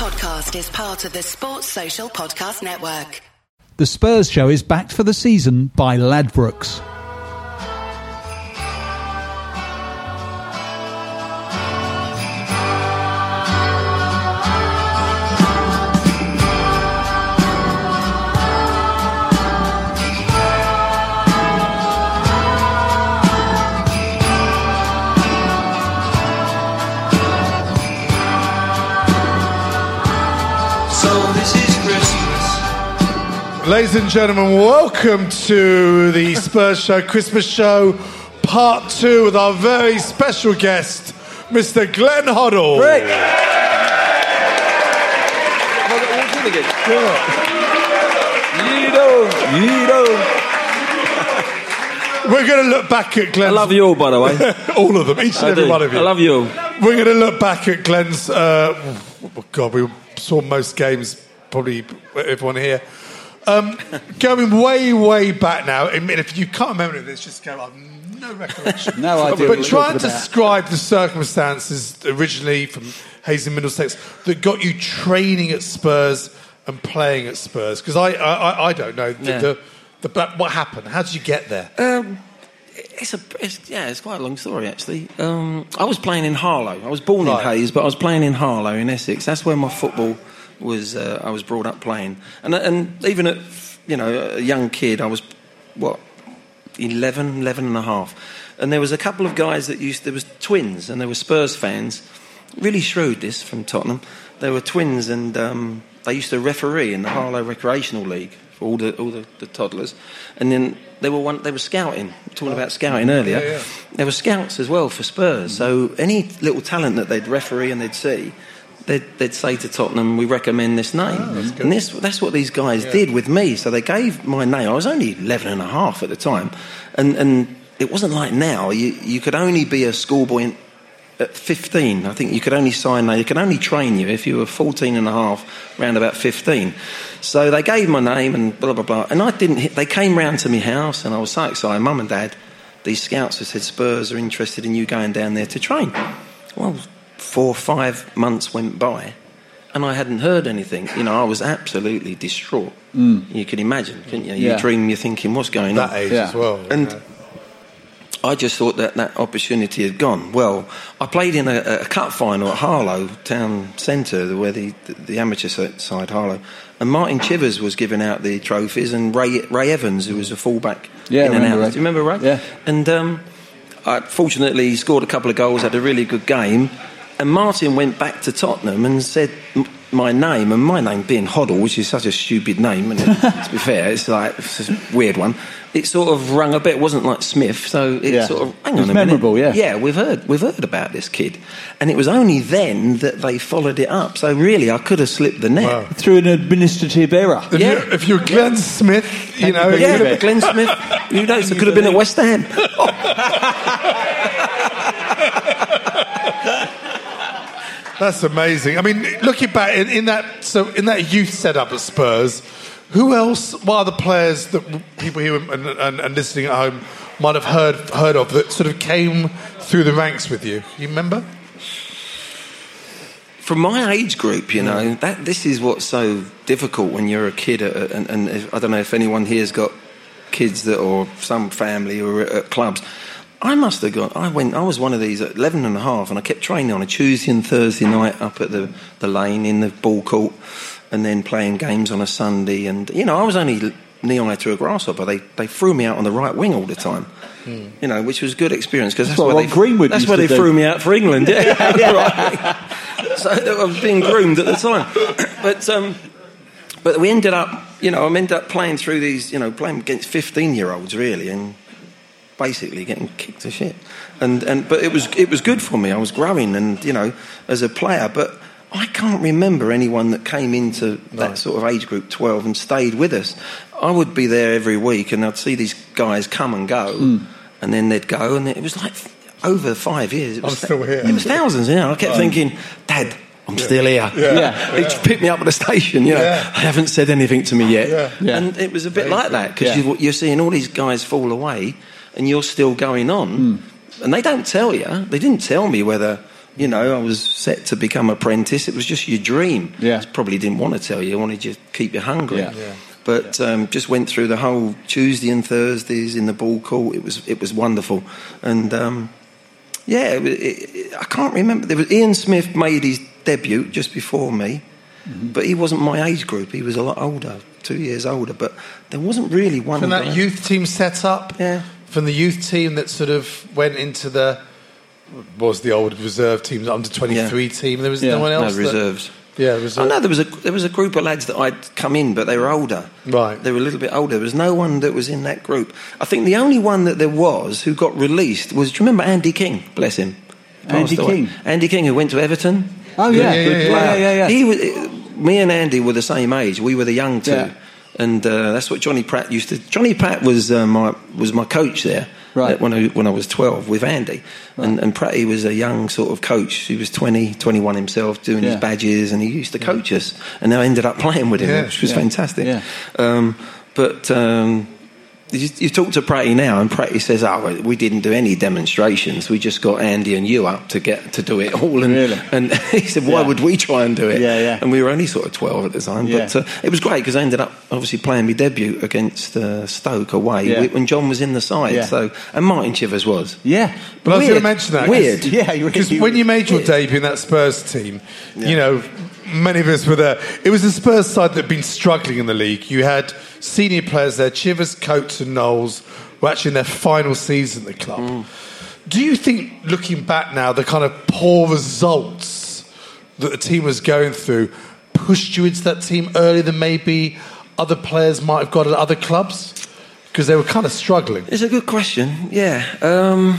podcast is part of the Sports Social Podcast Network. The Spurs show is backed for the season by Ladbrokes. Ladies and gentlemen, welcome to the Spurs Show Christmas Show Part 2 with our very special guest, Mr. Glenn Hoddle. We're going to look back at Glenn's. I love you all, by the way. all of them, each and I every do. one of you. I love you all. We're going to look back at Glenn's. Uh, oh God, we saw most games, probably everyone here. Um, going way, way back now. I mean, if you can't remember this, just go. I've no recollection. No idea But try and describe the circumstances originally from Hayes and Middlesex that got you training at Spurs and playing at Spurs. Because I, I, I- I don't know the, Yeah. the, the, but what happened. How did you get there? Um, it's a, it's, yeah, it's quite a long story actually. Um, I was playing in Harlow. I was born Right. in Hayes, but I was playing in Harlow in Essex. That's where my football was. Uh, I was brought up playing, and and even at you know a young kid, I was what 11, 11 and a half. And there was a couple of guys that used. There was twins, and they were Spurs fans. Really shrewd, this from Tottenham. They were twins, and um, they used to referee in the Harlow Recreational League for all the all the, the toddlers. And then they were one. They were scouting. Talking about scouting earlier. Yeah, yeah. There were scouts as well for Spurs. So any little talent that they'd referee and they'd see. They'd, they'd say to Tottenham, "We recommend this name," oh, and this, that's what these guys did with me. So they gave my name. I was only 11 and a half at the time, and and it wasn't like now. You you could only be a schoolboy at 15. I think you could only sign. They could only train you if you were 14 and a half, round about 15. So they gave my name and blah blah blah. And I didn't. Hit, they came round to my house, and I was so excited. Mum and Dad, these scouts have said Spurs are interested in you going down there to train. Well, four five months went by. And I hadn't heard anything. You know, I was absolutely distraught. You can imagine, couldn't you? You Yeah. dream, you're thinking, what's going That on? That age Yeah. as well. And yeah. I just thought that that opportunity had gone. Well, I played in a, a cup final at Harlow Town Centre, where the, the, the amateur side Harlow, and Martin Chivers was giving out the trophies, and Ray Ray Evans, who was a fullback, Yeah, in and out. Ray. Do you remember Ray? Yeah. And um, I, fortunately, he scored a couple of goals, had a really good game, and Martin went back to Tottenham and said. My name and my name being Hoddle, which is such a stupid name, and to be fair, it's like it's a weird one. It sort of rung a bit. It wasn't like Smith, so it Yeah. sort of hang It on was a minute. memorable, yeah. Yeah, we've heard we've heard about this kid, and it was only then that they followed it up. So really, I could have slipped the net. Wow. Through an administrative error. If, Yeah. you're, if you're Glenn Smith, you know, believe Yeah, you- it? Glenn Smith. Who knows? It could have been at West Ham. that's amazing. I mean, looking back in, in that so in that youth setup at Spurs, who else? What are the players that people here and, and, and listening at home might have heard heard of that sort of came through the ranks with you? You remember? From my age group, you know, that this is what's so difficult when you're a kid, at, and, and if, I don't know if anyone here's got kids that or some family at, at clubs. I must have gone. I went. I was one of these at 11 and a half, and I kept training on a Tuesday and Thursday night up at the, the lane in the ball court, and then playing games on a Sunday. And you know, I was only knee high to a grasshopper. They they threw me out on the right wing all the time. You know, which was a good experience because that's, what where they Greenwood That's where they do. threw me out for England. Yeah, right. So I was being groomed at the time, but. Um, but we ended up, you know, I ended up playing through these, you know, playing against 15 year olds really and basically getting kicked to shit. And, and, but it was, it was good for me. I was growing and, you know, as a player. But I can't remember anyone that came into that sort of age group, 12, and stayed with us. I would be there every week and I'd see these guys come and go hmm. and then they'd go and it was like over five years. It was I'm still here. It was thousands, you know. I kept thinking, Dad, I'm still here. Yeah. They just picked me up at the station, you know. Yeah. They haven't said anything to me yet. Yeah. Yeah. And it was a bit like that because Yeah. you're seeing all these guys fall away and you're still going on. Hmm. And they don't tell you. They didn't tell me whether You know, I was set to become apprentice. It was just your dream. Yeah. Probably didn't want to tell you. I wanted you to keep you hungry. Yeah. Yeah. But um, just went through the whole Tuesday and Thursdays in the ball court. It was it was wonderful, and um, yeah, it, it, I can't remember. There was Ian Smith made his debut just before me, Mm-hmm. but he wasn't my age group. He was a lot older, two years older. But there wasn't really one. From that guy- youth team set up, Yeah. From the youth team that sort of went into the was the old reserve team, the under twenty three team. There was Yeah. no one no else. that- reserves. yeah, Oh reserve. no, there was a there was a group of lads that I'd come in, but they were older. Right. They were a little bit older. There was no one that was in that group. I think the only one that there was who got released was. Do you remember Andy King? Bless him. Andy away. King? Andy King, who went to Everton. Oh yeah, Yeah, yeah, Good yeah, player. yeah. yeah, yeah. He was. Me and Andy were the same age. We were the young two. Yeah. And uh, that's what Johnny Pratt used to. Johnny Pratt was uh, my was my coach there Right. when I when I was twelve with Andy, and and Pratt he was a young sort of coach. He was 20, 21 himself, doing Yeah. his badges, and he used to coach us. And I ended up playing with him, Yeah. which was Yeah. fantastic. Yeah. Um, but um, you, you talk to Pratty now, and Pratty says, "Oh, we didn't do any demonstrations. We just got Andy and you up to get to do it all." And, Really? and he said, "Why Yeah. would we try and do it?" Yeah, yeah. And we were only sort of twelve at the time, Yeah. but uh, it was great because I ended up obviously playing my debut against uh, Stoke away Yeah. when John was in the side. Yeah. So and Martin Chivers was. Yeah. But I was going to mention that. Weird. Yeah, Because really- when you made your debut in that Spurs team, you know, many of us were there. It was the Spurs side that had been struggling in the league. You had senior players there, Chivers, Coates, and Knowles, were actually in their final season at the club. Mm. Do you think, looking back now, the kind of poor results that the team was going through pushed you into that team earlier than maybe other players might have got at other clubs? Because they were kind of struggling. It's a good question. Yeah. Um,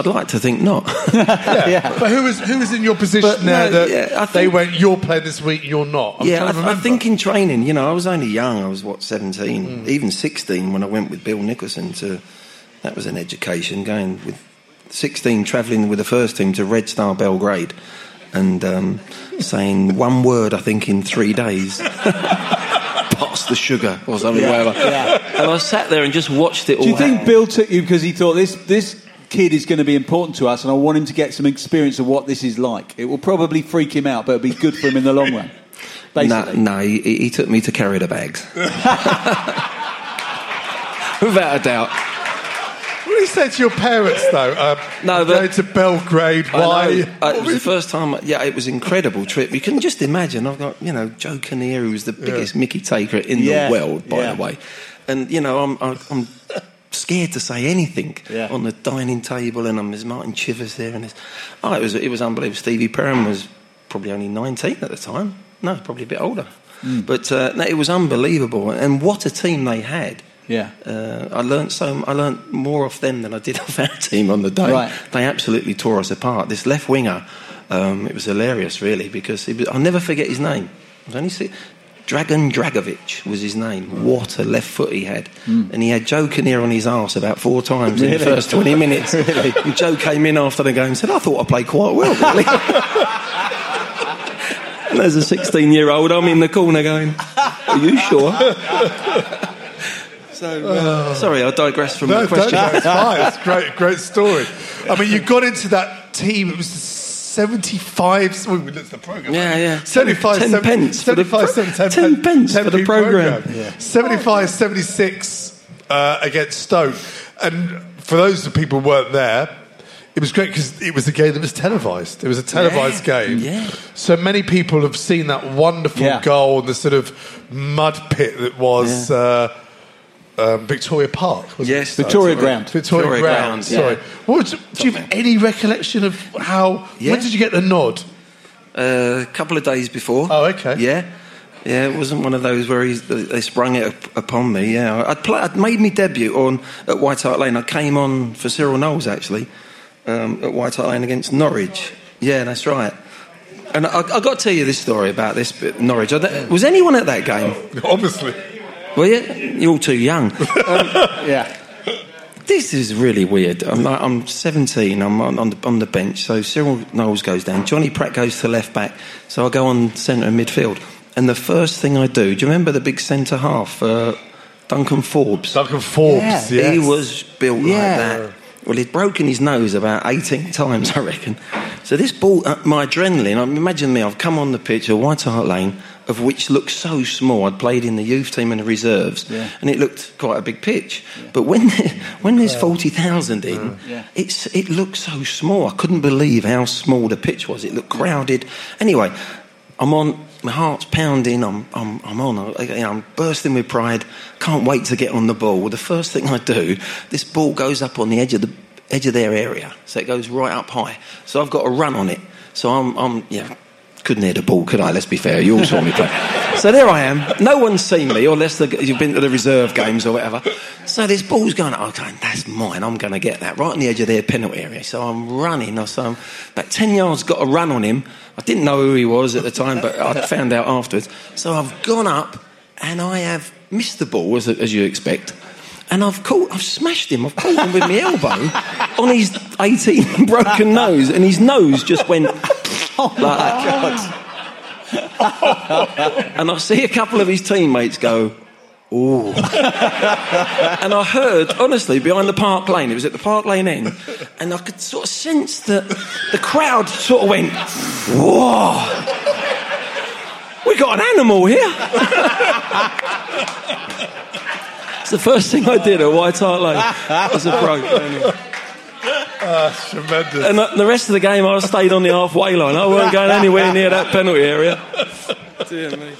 I'd like to think not. Yeah. But who was who was in your position But there no, that yeah, I they went, you're playing this week, you're not? I'm yeah, I, I think in training, you know, I was only young. I was what seventeen, even sixteen when I went with Bill Nicholson to. That was an education going with sixteen, travelling with the first team to Red Star Belgrade, and um, saying one word. I think in three days. Pass the sugar or something, whatever. And I sat there and just watched it all. Do you think happen. Bill took you because he thought this this kid is going to be important to us, and I want him to get some experience of what this is like? It will probably freak him out, but it'll be good for him in the long run. No, Basically, no, he, he took me to carry the bags. Without a doubt. What did you say to your parents, though? Um, No, but- going to Belgrade. I Why? Uh, it was the first time. Yeah, it was an incredible trip. You can just imagine. I've got you know Joe Kinnear, who's the biggest Mickey taker in Yeah, the world, by yeah. the way. And you know, I'm I'm, I'm scared to say anything Yeah. on the dining table, and um, there's Martin Chivers there, and oh, it was it was unbelievable. Stevie Perryman was probably only 19 at the time. No, probably a bit older. Hmm. But uh, no, it was unbelievable, and what a team they had. yeah. Uh, I learned so. I learnt more off them than I did off our team on the day. Right. They absolutely tore us apart. This left winger, um, it was hilarious, really, because was, I'll never forget his name. I was only see, Dragon Dragovic was his name. What a left foot he had, and he had Joe Kinnear on his arse about four times in the first twenty minutes. And Joe came in after the game and said, "I thought I played quite well." Really. and as a sixteen-year-old, I'm in the corner going, "Are you sure?" So, uh, sorry, I digress from no, the question. it's fine. It's a great, great story. I mean, you got into that team. It was 75. Oh, that's the program. Yeah, yeah. 75, 10 seven- pence for the 75, pro- 10, 10 pence for the p programme. programme. 75, 76 uh, against Stoke. And for those of people who weren't there, it was great because it was a game that was televised. It was a televised Yeah, game. yeah. So many people have seen that wonderful Yeah. goal and the sort of mud pit that was uh, um, Victoria Park. wasn't it? Yes, Victoria that's right. Ground. Victoria, Victoria Ground. Ground, Sorry. yeah. What do you have any recollection of how? Yeah. When did you get the nod? Uh, a couple of days before. Oh, okay. Yeah. Yeah, it wasn't one of those where he's, they sprung it up, upon me. Yeah, I'd, play, I'd made my debut on at White Hart Lane. I came on for Cyril Knowles actually um, at White Hart Lane against Norwich. Yeah, that's right. And I, I got to tell you this story about this bit, Norwich. Was anyone at that game? Obviously. Were you? You're all too young. Yeah. This is really weird. I'm, like, I'm 17. I'm on, on, the, on the bench. So Cyril Knowles goes down. Johnny Pratt goes to left back. So I go on centre and midfield. And the first thing I do, do you remember the big centre half, uh, Duncan Forbes? Duncan Forbes. Yeah. yes. He was built Yeah. like that. Well, he'd broken his nose about 18 times, I reckon. So this ball, uh, my adrenaline, I imagine me, I've come on the pitch at White Hart Lane, of which looked so small. I'd played in the youth team and the reserves, Yeah. and it looked quite a big pitch. But when when there's 40,000 in, mm. Yeah. it's, it looked so small. I couldn't believe how small the pitch was. It looked crowded. Anyway, I'm on, my heart's pounding, I'm, I'm, I'm on, I, you know, I'm bursting with pride, can't wait to get on the ball. The first thing I do, this ball goes up on the edge of the edge of their area, so it goes right up high. So I've got to run on it. So I'm, I'm yeah, couldn't hit the ball, could I? Let's be fair, you all saw me play. So there I am. No one's seen me, unless the, you've been to the reserve games or whatever. So this ball's going, okay, that's mine. I'm going to get that right on the edge of their penalty area. So I'm running. So I'm about 10 yards, got a run on him. I didn't know who he was at the time, but I found out afterwards. So I've gone up and I have missed the ball, as, as you expect. And I've caught, I've smashed him. I've caught him with my elbow on his 18 broken nose, and his nose just went Oh like that. and I see a couple of his teammates go, "Ooh!" and I heard, honestly, behind the Park Lane. It was at the Park Lane end, and I could sort of sense that the crowd sort of went, "Whoa!" We got an animal here. it's the first thing I did at White Hart Lane as a pro. Anyway. Tremendous. And the the rest of the game, I stayed on the halfway line. I wasn't going anywhere near that penalty area. Dear me.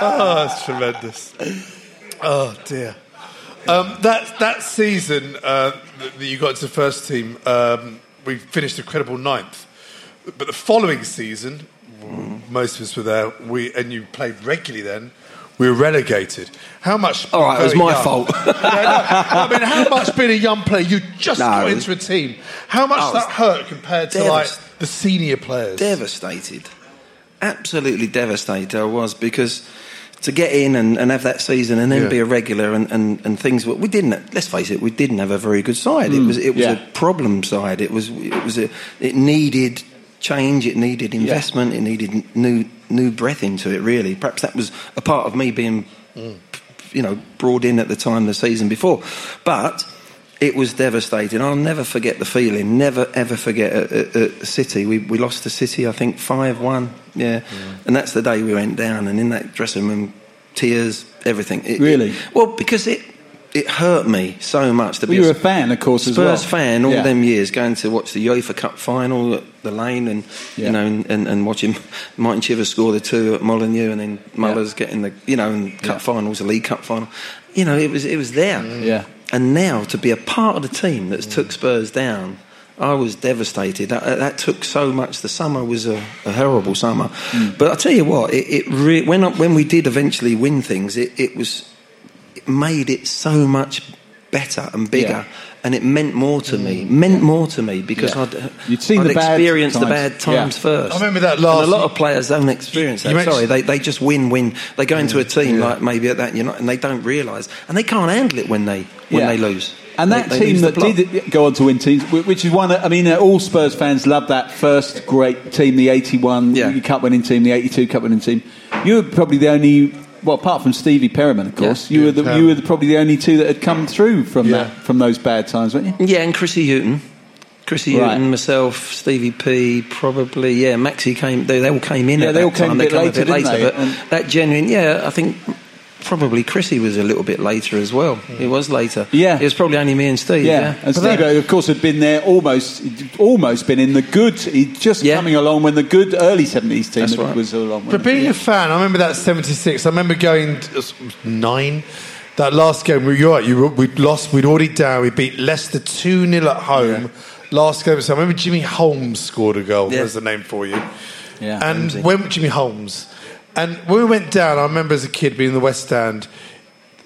Oh, that's tremendous. Oh dear. Um, that that season uh, that that you got to the first team, um, we finished a credible ninth. But the following season, most of us were there. We and you played regularly. Then we were relegated. How much? All right, it was my young- fault. Yeah, no, I mean, how much being a young player, you just No, got into a team. How much that hurt compared to like the senior players? devastated. Absolutely devastated I was because to get in and, and have that season and then Yeah. be a regular and, and, and things we didn't let's face it we didn't have a very good side Mm, it was it was yeah. a problem side it was it was a, it needed change it needed investment it needed new new breath into it really perhaps that was a part of me being Mm. you know brought in at the time the season before but it was devastating. I'll never forget the feeling. Never ever forget a, at, at City. We we lost to City. I think five one. Yeah, and that's the day we went down. And in that dressing room, tears, everything. It- Really? it- well, because it it hurt me so much to Well, be you were a fan, of course, as Spurs well. fan all Yeah. them years, going to watch the UEFA Cup final at the Lane, and Yeah. you know, and, and, and watching Martin Chivers score the two at Molineux, and then Mullers getting the you know, and cup Yeah. finals, the League Cup final. You know, it was it was there. Mm. Yeah. And now to be a part of the team that's took mm. Spurs down, I was devastated. That, that took so much. The summer was a, a horrible summer. Mm. But I tell you what, it, it re- when I, when we did eventually win things, it, it was it made it so much better and bigger. Yeah. And it meant more to me. Meant more to me because Yeah. I'd, You'd seen I'd the bad experienced the times. bad times Yeah. first. I remember that last. And a lot of players don't experience that. You mentioned- Sorry, they, they just win, win. They go into a team like maybe at that, you know, and they don't realise, and they can't handle it when they when Yeah. they lose. And that they team lose that did go on to win teams, which is one. Of, I mean, uh, all Spurs fans love that first great team, the '81 Yeah. cup winning team, the '82 cup winning team. You were probably the only. Well, apart from Stevie Perryman, of course, you Yeah, were the, Perryman. you were the, probably the only two that had come through from Yeah. that from those bad times, weren't you? Yeah, and Chrissy Hughton. Chrissy Right. Hughton, myself, Stevie P, probably, yeah, Maxie came, they, they all came in Yeah, at they that all came time. a bit come later, didn't they? but And- that genuine, yeah, I think probably Chrissy was a little bit later as well. It was later. Yeah. It was probably only me and Steve, Yeah, yeah. and Steve, of course, had been there almost, almost been in the good. He'd just Yeah. coming along when the good early '70s team That's right. was along. But being a fan, I remember that '76. I remember going to, it was nine. That last game, we- you're right. You were, we'd lost. We'd already down. We beat Leicester two 0 at home. Last game, so I remember Jimmy Holmes scored a goal. Yeah. There's the name for you. Yeah. And Holmesy. when Jimmy Holmes, and when we went down, I remember as a kid being in the West Stand.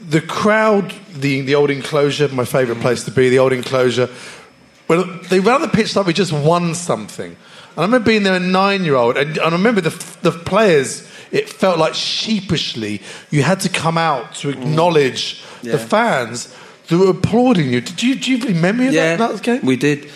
The crowd, the the old enclosure, my favourite place to be, the old enclosure. Well, they ran the pitch like we just won something. And I remember being there a nine year old, and, and I remember the, the players, it felt like sheepishly you had to come out to mm. acknowledge Yeah. the fans that were applauding you. Did you, do you remember Yeah, that, that game? we did.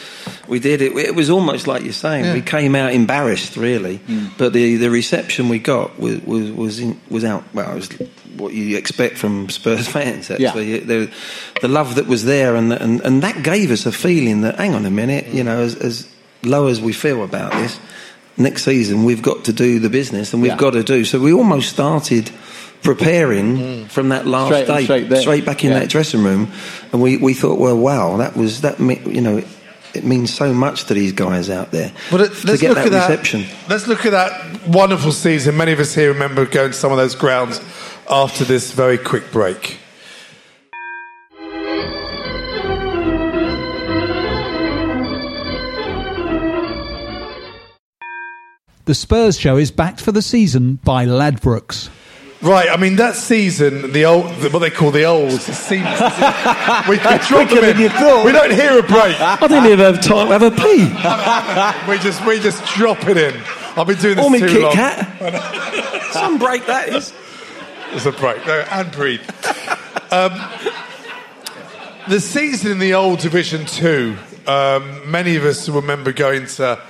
We did. It, it was almost like you're saying. Yeah. We came out embarrassed, really, hmm. but the, the reception we got was was was, in, was out. Well, it was what you expect from Spurs fans. Actually, the, the love that was there, and, and and that gave us a feeling that hang on a minute, you know, as, as low as we feel about this, next season we've got to do the business, and we've Yeah. got to do. So we almost started preparing hmm. from that last Straight- day, straight there. back in Yeah. that dressing room, and we, we thought, well, wow, that was that. You know, it means so much to these guys out there But it- to let's get look that at that. reception. Let's look at that wonderful season. Many of us here remember going to some of those grounds after this very quick break. The Spurs show is backed for the season by Ladbrokes. Right, I mean that season, the old, what they call the old, seems we drop them in. than you thought. We don't hear a break. I didn't even have time to have a pee. we just we just drop it in. I've been doing this too Kit long. Kat. Some break that is. It's a break. No, and breathe. Um, the season in the old Division Two. Um, many of us remember going to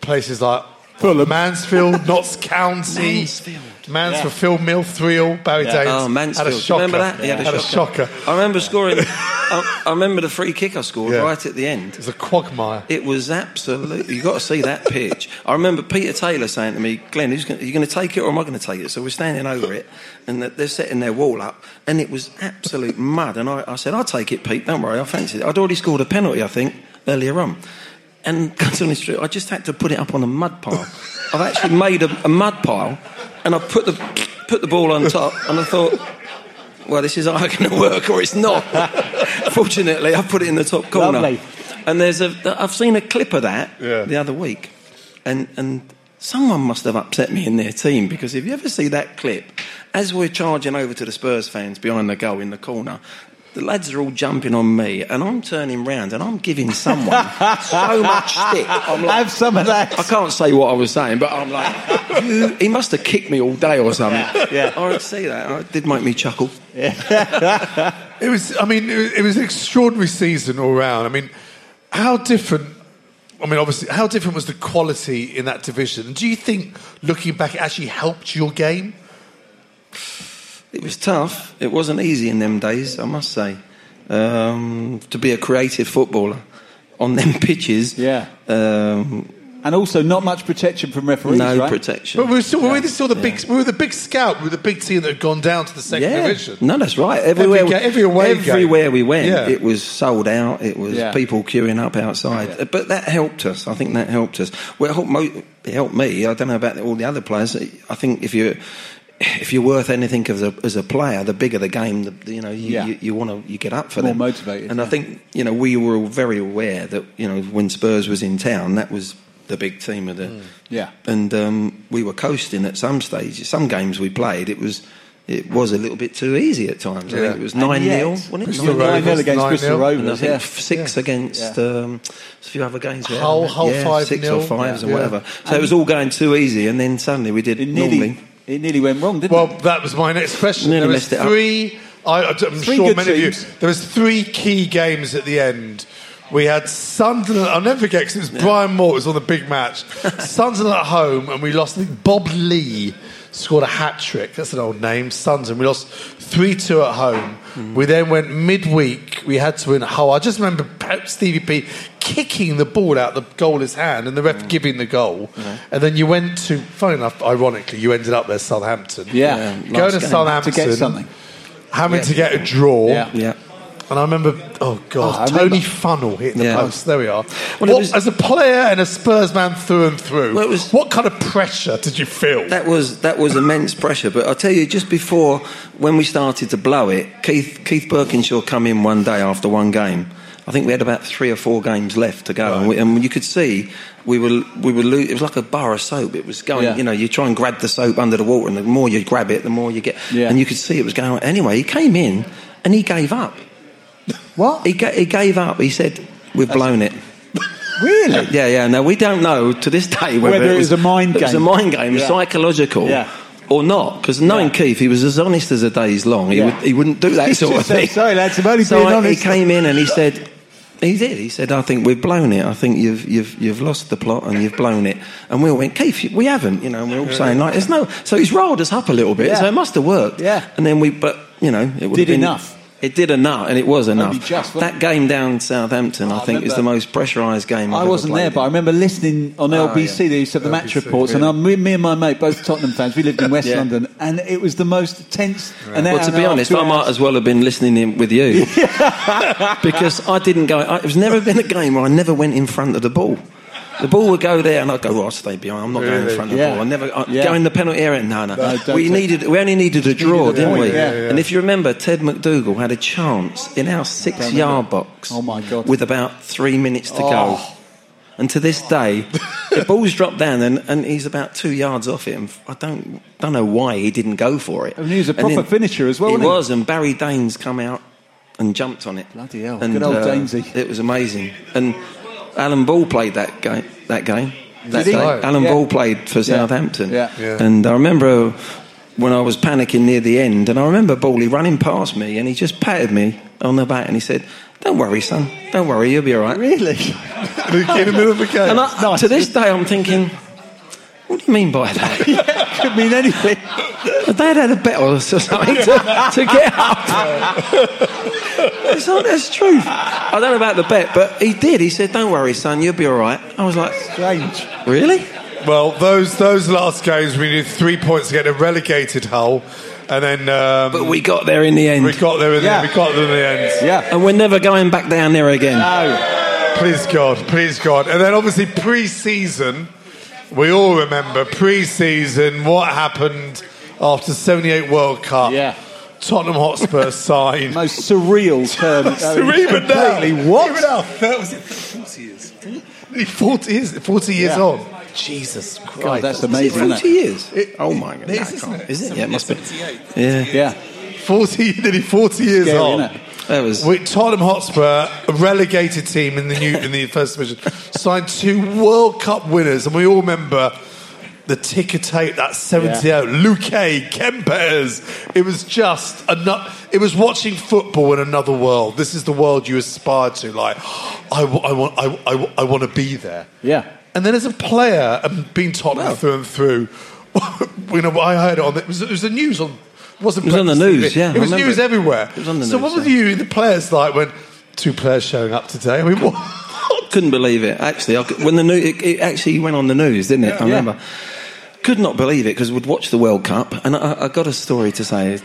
places like Fulham. Mansfield, Notts County, Mansfield. Mansfield, Phil Mill, Thrill, Barry Daines. Oh, Mansfield. Had a shocker. Remember that? He had a Had a shocker. shocker. I remember scoring. I, I remember the free kick I scored Yeah. right at the end. It was a quagmire. It was absolutely. you've got to see that pitch. I remember Peter Taylor saying to me, "Glenn, who's gonna, are you going to take it or am I going to take it?" So we're standing over it, and they're setting their wall up, and it was absolute mud. And I, I said, "I'll take it, Pete. Don't worry, I fancy it." I'd already scored a penalty, I think, earlier on. And cut on the street, I just had to put it up on a mud pile. I've actually made a, a mud pile, and I put the put the ball on top, and I thought. Well, this is either going to work or it's not. Fortunately, I put it in the top corner. Lovely. And there's a, I've seen a clip of that Yeah. the other week, and and someone must have upset me in their team because if you ever see that clip, as we're charging over to the Spurs fans behind the goal in the corner. The lads are all jumping on me, and I'm turning round and I'm giving someone so much stick. I'm like, Have some of that. I can't say what I was saying, but I'm like, you, he must have kicked me all day or something. yeah. I would see that. It did make me chuckle. Yeah. It was. I mean, it was, it was an extraordinary season all round. I mean, how different. I mean, obviously, how different was the quality in that division? Do you think, looking back, it actually helped your game? It was tough. It wasn't easy in them days, I must say. Um, to be a creative footballer on them pitches. Yeah. Um, And also, not much protection from referees, no right? protection. But we were still, we were still the big. We were the big scout. We were the big team that had gone down to the second yeah. division. No, that's right. Everywhere, Every every away game. everywhere we went, Yeah. it was sold out. It was Yeah. people queuing up outside. But that helped us. I think that helped us. Well, it helped, it helped me. I don't know about all the other players. I think if you if you're worth anything as a as a player, the bigger the game, the, you know, you, Yeah. you, you want to you get up for More them. motivated, And I think you know we were all very aware that you know when Spurs was in town, that was the big team of the Mm. Yeah. and um, we were coasting at some stages. Some games we played, it was it was a little bit too easy at times. I think it was And nine yet, 0 wasn't it? Bristol Nine- Rovers, nil against 9-0. Bristol and I think Yeah. six Yeah. against Yeah. um, a few other games. we had, Hull- haven't Hull we? yeah, 5-0. six or fives Yeah. or whatever. So it was all going too easy, and then suddenly we did It normally. Nearly, it nearly went wrong, didn't Well, it? Well, that was my next question. Nearly there was messed it three. I, I'm Three sure many teams. of you. There was three key games at the end. We had Sunderland. I'll never forget because it was Brian Moore. It was on the big match. Sunderland at home, and we lost. I think Bob Lee scored a hat trick. That's an old name. Sunderland. We lost three two at home. Hmm. We then went midweek. We had to win at Hull. I just remember Stevie P kicking the ball out the goaler's hand, and the ref Hmm. giving the goal. And then you went to. Funny enough, ironically, you ended up there, Southampton. Yeah. Yeah. Go Last to. Southampton To get something. having to get a draw. Yeah. Yeah. And I remember, oh god, Oh, Tony remember. Funnell hitting Yeah. the post. There we are. Well, What- was- as a player and a Spurs man through and through, Well, was- what kind of pressure did you feel? That was that was immense pressure. But I'll tell you, just before when we started to blow it, Keith Keith Burkinshaw come in one day after one game. I think we had about three or four games left to go, and, we, and you could see we were we were lo- it was like a bar of soap. It was going, Yeah. you know, you try and grab the soap under the water, and the more you grab it, the more you get. Yeah. And you could see it was going. Anyway, he came in and he gave up. What? He, ga- he gave up. He said, "We've blown it." Really? Yeah, yeah. No, we don't know to this day whether, Whether it was a mind game. It was a mind game, Yeah. psychological, Yeah. or not. Because knowing Yeah. Keith, he was as honest as a day's long. He, Yeah. would, he wouldn't do that sort of thing. "Sorry, lads, I'm only so being I- honest." He came in and he said, He did. He said, "I think we've blown it. I think you've you've you've lost the plot and you've blown it." And we all went, "Keith, we haven't." You know, and we're all saying like, "There's no." So he's rolled us up a little bit. Yeah. So it must have worked. Yeah. And then we, but you know, it would Did have been enough. It did enough, and it was enough. just, that game down Southampton, I, I think, is the most pressurised game. I've I wasn't there, played but I remember listening on Oh, LBC. yeah. They used to have the match LBC, reports, and yeah. I, me, me and my mate, both Tottenham fans, we lived in West Yeah. London, and it was the most tense. Hour Well, to be honest, I might as well have been listening in with you because I didn't go. I, there's never been a game where I never went in front of the ball. The ball would go there, and I'd go. Oh, I'll stay behind. I'm not going in front of Yeah. the ball. I never I, Yeah. go in the penalty area. No, no. No, we needed. We only needed a draw, needed didn't we? yeah, yeah. And if you remember, Ted MacDougall had a chance in our six-yard box. Oh, my God. With about three minutes to Oh. go. And to this day, the ball's dropped down and, and he's about two yards off it. And I don't don't know why he didn't go for it. And he was a proper then- finisher as well, He wasn't he? and Barry Daines come out and jumped on it. Bloody hell, And, good old uh, Dainesy. It was amazing. And Alan Ball played that game. That game. That he? day. Right. Alan Yeah. Ball played for Southampton. Yeah. Yeah. And I remember when I was panicking near the end, and I remember Bally running past me, and he just patted me on the back, and he said, "Don't worry, son. Don't worry. You'll be all right." Really? in the middle of the game. And I, to this day, I'm thinking, what do you mean by that? It could mean anything. Dad had a bet or something to, to get up. it's not, that's true. I don't know about the bet, but he did. He said, "Don't worry, son. You'll be all right." I was like, Strange. "Really?" Well, those those last games, we needed three points to get a relegated Hull, and then um, But we got there in the end, we got there in Yeah. the end. We got there in the end. Yeah. and we're never going back down there again. No. Please God, please God. And then obviously pre-season, we all remember pre-season what happened after 78 World Cup. Yeah. Tottenham Hotspur signed. Most surreal term. I mean, even now, completely what? Even now, that was it 40 years. Nearly 40 years, 40 years Yeah. on. Jesus Christ. God, that's Is it amazing, isn't Forty it? years. It- oh my god! it no, is, it isn't can't. it? Is it? Yeah, it must be. Yeah, Yeah. 40, nearly 40 years Scary, on. Innit? that was. We, Tottenham Hotspur, a relegated team in the new in the first division, signed two World Cup winners, and we all remember the ticker tape that 78 Luke Kempes. It was just another. It was watching football in another world. This is the world you aspire to. Like, I, w- I want, I, I, I want to be there. Yeah. And then as a player, and being Tottenham through and through, you know, I heard it on. The, it was, it was the news on. It wasn't It was on the news, TV. yeah, It was news it. everywhere. It was on the so news, what were yeah. you, the players, like when two players showing up today? I mean, what? couldn't believe it. Actually, I when the news, it, it actually went on the news, didn't it? I Yeah. remember. Could not believe it because we'd watch the World Cup, and I, I got a story to say.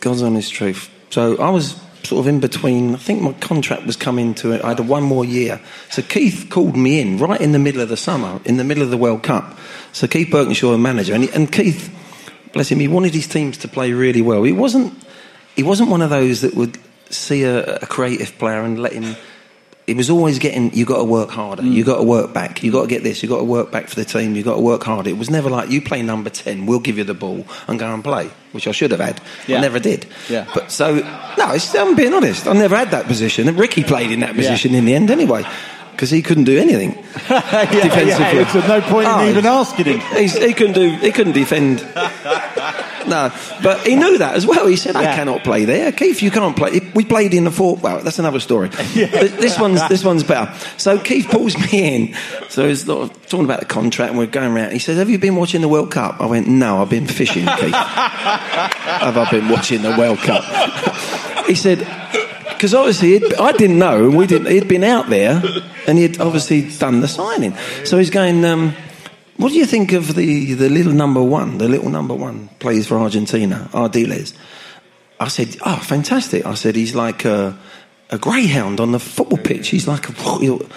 God's honest truth. So I was sort of in between. I think my contract was coming to it. I had a one more year. So Keith called me in right in the middle of the summer, in the middle of the World Cup. So Keith Burkinshaw, manager, and, he, and Keith, bless him, he wanted his teams to play really well. He wasn't. He wasn't one of those that would see a, a creative player and let him it was always getting you got to work harder. You got to work back. You got to get this. You got to work back for the team. You got to work harder. It was never like you play number 10 we'll give you the ball and go and play which I should have had. Yeah. I never did. Yeah. but so no it's, I'm being honest. I never had that position. And Ricky played in that position in the end anyway because he couldn't do anything yeah, defensively yeah, there's no point Oh, in even asking him. He couldn't do. He couldn't defend. No, but he knew that as well. He said, "I Yeah. cannot play there, Keith. You can't play." We played in the four. Well, that's another story. Th- This one's this one's better. So Keith pulls me in. So he's talking about the contract, and we're going around. He says, "Have you been watching the World Cup?" I went, "No, I've been fishing, Keith." Have I been watching the World Cup? he said, because obviously I didn't know, and we didn't. He'd been out there, and he'd obviously done the signing. So he's going. Um, what do you think of the, the little number one? The little number one plays for Argentina, Ardiles. I said, "Oh, fantastic!" I said, "He's like a, a greyhound on the football pitch. He's like a."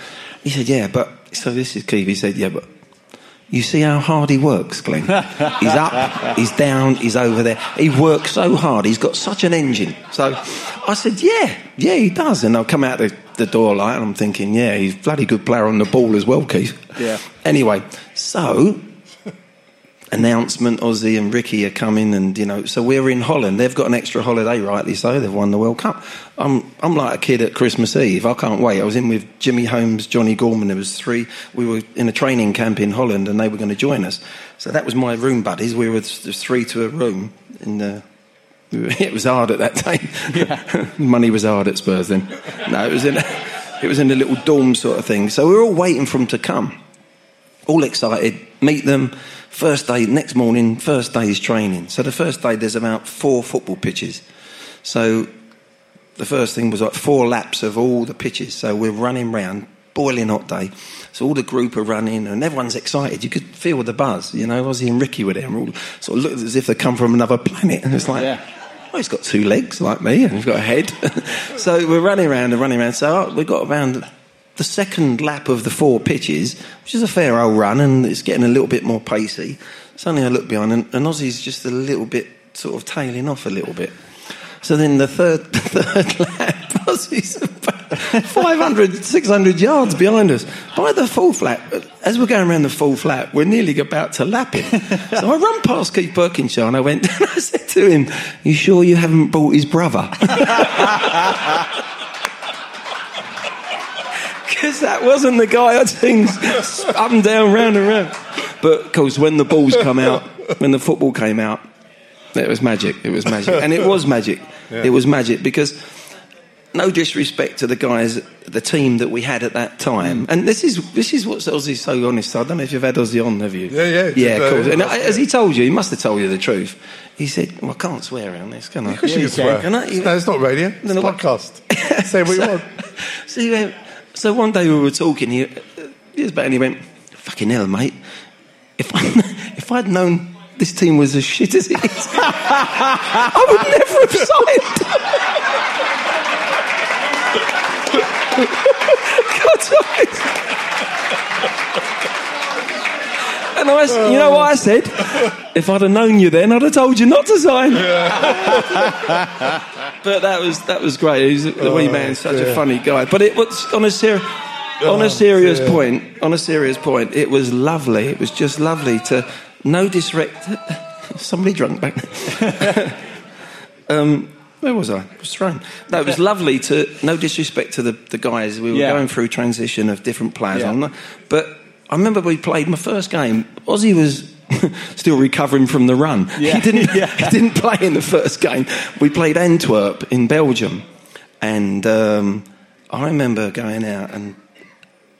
He said, "Yeah, but so this is Keith." He said, "Yeah, but you see how hard he works, Glenn. he's up, he's down, he's over there. He works so hard. He's got such an engine." So I said, "Yeah, yeah, he does." And I'll come out the, the door like, and I'm thinking, "Yeah, he's a bloody good player on the ball as well, Keith." Yeah. Anyway, so announcement Ozzy and Ricky are coming and you know so we're in Holland. They've got an extra holiday rightly so. They've won the World Cup. I'm, I'm like a kid at Christmas Eve. I can't wait. I was in with Jimmy Holmes Johnny Gorman. There was three. We were in a training camp in Holland and they were going to join us. So that was my room buddies. We were th- three to a room in the it was hard at that time. Money was hard at Spurs then. No, it was in. it was in a little dorm sort of thing. So we were all waiting for them to come, all excited, meet them. First day, next morning, first day's training. So the first day, there's about four football pitches. So the first thing was like four laps of all the pitches. So we're running round, boiling hot day. So all the group are running and everyone's excited. You could feel the buzz, you know. Ozzy and Ricky were there and all sort of looked as if they come from another planet. And it's like, Yeah. oh, he's got two legs like me and he's got a head. so we're running around and running around. So we got around the second lap of the four pitches, which is a fair old run and it's getting a little bit more pacey. Suddenly I look behind and, and Ozzy's just a little bit sort of tailing off a little bit. So then the third, the third lap, Ozzy's about 500, 600 yards behind us. By the fourth lap, as we're going around the fourth lap, we're nearly about to lap him. So I run past Keith Burkinshaw and I went, and I said to him, You sure you haven't brought his brother? Because that wasn't the guy I'd seen up and down, round and round. But of course, when the balls come out, when the football came out, it was magic. It was magic. And it was magic. It was magic because no disrespect to the guys, the team that we had at that time. And this is this is what's Ozzy's so honest. I don't know if you've had Ozzy on, have you? Yeah, yeah, Yeah, uh, of course. And yeah. as he told you, he must have told you the truth. He said, "Well, I can't swear on this, can I?" Of course you can swear. Can I? No, it's not radio. It's No, a podcast. Say what you so, want. So, he went, so one day we were talking. He, uh, he was back and he went, "Fucking hell, mate! If I if I'd known this team was as shit as it is, I would never have signed." God's honest. And I, you know what I said? If I'd have known you then, I'd have told you not to sign. but that was that was great. He's the wee man, such a funny guy. But it was on a ser- on a serious dear. point. On a serious point, it was lovely. It was just lovely to no disrespect. Somebody drunk back. there. um, where was I? I was thrown. No, it was lovely to. No disrespect to the, the guys. We were Yeah. going through transition of different players. Yeah. Not- but I remember we played my first game. Ozzy was still recovering from the run. Yeah. He didn't. Yeah. He didn't play in the first game. We played Antwerp in Belgium, and um, I remember going out and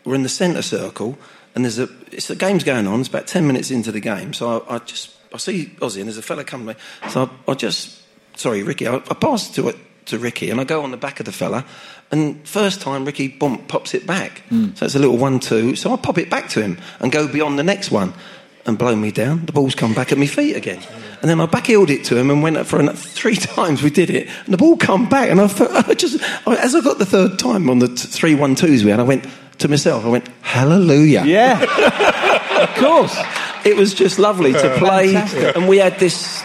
we're in the centre circle, and there's a it's the game's going on. It's about ten minutes into the game, so I, I just I see Ozzy, and there's a fella coming to me. So I, I just sorry, Ricky. I, I pass to it to Ricky, and I go on the back of the fella. And first time, Ricky bump pops it back. Hmm. So it's a little one-two. So I pop it back to him and go beyond the next one, and blow me down. The ball's come back at my feet again. And then I back-heeled it to him and went up for an, three times. We did it, and the ball come back. And I, thought, I just I, as I got the third time on the t- three one-twos we had, I went to myself. I went, Hallelujah! Yeah, of course. It was just lovely to play, Fantastic. and we had this.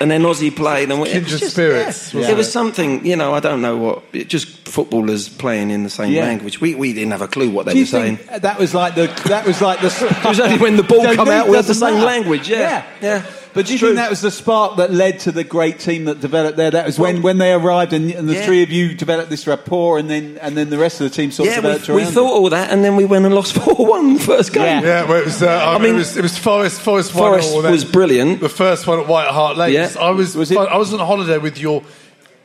And then Ozzy played, and we, it was Kindred just, spirits, yeah. wasn't It was something, you know. I don't know what. It just footballers playing in the same Yeah. language. We we didn't have a clue what they were saying. that was like the that was like the? It was only when the ball come out we had the same matter. language. Yeah, yeah. But do you It's true. think that was the spark that led to the great team that developed there? That was when, when they arrived and, and the Yeah. three of you developed this rapport, and then and then the rest of the team sort of Yeah, developed we, we around thought all that, and then we went and lost four one first game. Yeah. Yeah, well, it was. Uh, I, I mean, mean- it was, it was Forest. Forest, won Forest all, then was brilliant. The first one at White Hart Lane. Yeah. I was. Was it- I was on holiday with your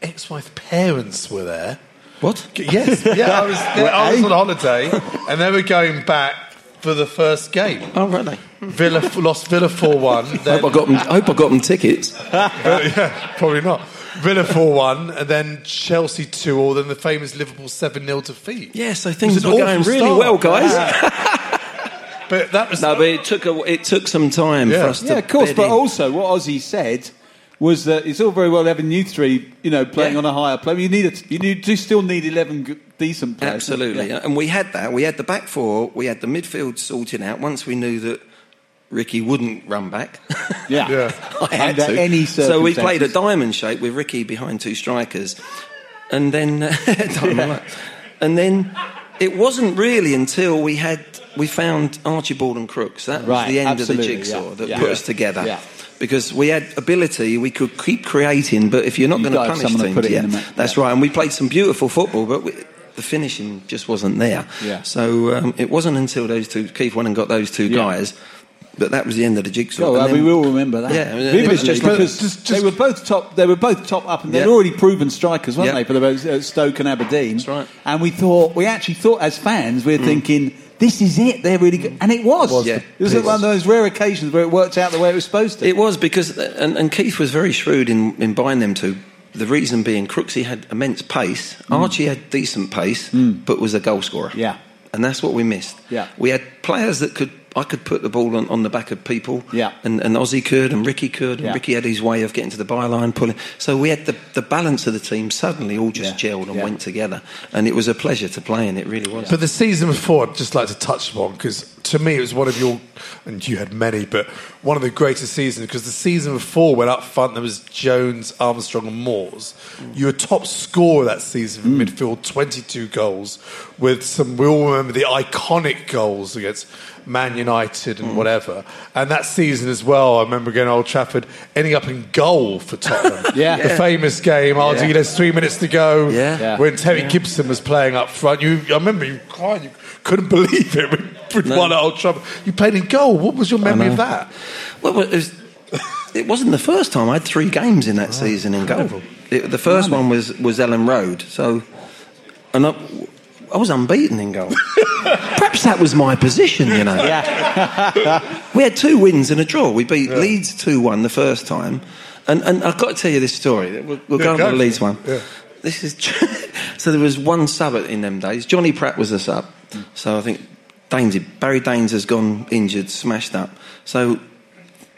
ex-wife parents. Were there? What? Yes. Yeah, I was. I was on holiday, and they were going back for the first game. Oh, really? Villa lost Villa four one. I hope I got them. I hope I got them tickets. yeah, probably not. Villa four one, and then Chelsea two all. Then the famous Liverpool seven 0 defeat. Yeah, so It things was were going really start. well, guys. But that was No, but it took a, it took some time Yeah. for us to. Yeah, of course. But in. also, what Ozzy said was that it's all very well having you three, you know, playing Yeah. on a higher play. You need a, you need, do still need eleven g- decent players. Absolutely, Yeah. and we had that. We had the back four. We had the midfield sorted out. Once we knew that Ricky wouldn't run back, Yeah. Yeah. I had Under to. any so we played a diamond shape with Ricky behind two strikers, and then diamond like- and then it wasn't really until we had we found Archibald and Crooks. That was Right, the end absolutely, of the jigsaw yeah, that yeah. put Yeah. us together. Yeah. Because we had ability, we could keep creating, but if you're not You've going to got to have punish someone to put it yeah, in the that's yeah. right. And we played some beautiful football, but we, the finishing just wasn't there. Yeah. So um, it wasn't until those two, Keith went and got those two Yeah. guys, but that was the end of the jigsaw. Oh, well, then- we will remember that. Yeah, it was just because Just- they were both top. They were both top up, and they'd Yeah. already proven strikers, weren't Yeah. they, for the both, uh, Stoke and Aberdeen? That's right. And we thought, we actually thought, as fans, we were thinking, this is it. They're really good, and it was. Yeah. it was It one of those rare occasions where it worked out the way it was supposed to. It was because, and, and Keith was very shrewd in, in buying them two. The reason being, Crooksy had immense pace. Archie had decent pace, but was a goal scorer. Mm. Yeah. and that's what we missed. Yeah. we had players that could. I could put the ball on, on the back of people. Yeah. and, and Ozzy could, and Ricky could, and Yeah. Ricky had his way of getting to the byline, pulling. So we had the, the balance of the team suddenly all just Yeah. gelled and Yeah. went together, and it was a pleasure to play in. It really was. But the season before, I'd just like to touch upon because to me it was one of your, and you had many, but one of the greatest seasons because the season before, when up front there was Jones, Armstrong, and Moores, mm. you were top scorer that season from mm. midfield, 22 goals, with some, we all remember the iconic goals against Man United and hmm. whatever. And that season as well, I remember going to Old Trafford, ending up in goal for Tottenham. Yeah. The Yeah. famous game, Yeah. there's three minutes to go, Yeah. Yeah. when Terry Gibson was playing up front. You, I remember you crying. You couldn't believe it. We No. won at Old Trafford. You played in goal. What was your memory of that? Well, it, was, it wasn't the first time. I had three games in that oh, season in goal. It, the first one was, was Elland Road. So, and I, I was unbeaten in goal. Perhaps that was my position, you know. Yeah. we had two wins and a draw. We beat Leeds 2 1 the first time. And, and I've got to tell you this story. We'll, we'll Yeah, go on to the Leeds one. Yeah. This is so there was one sub in them days. Johnny Pratt was a sub. So I think Daines, Barry Daines has gone injured, smashed up. So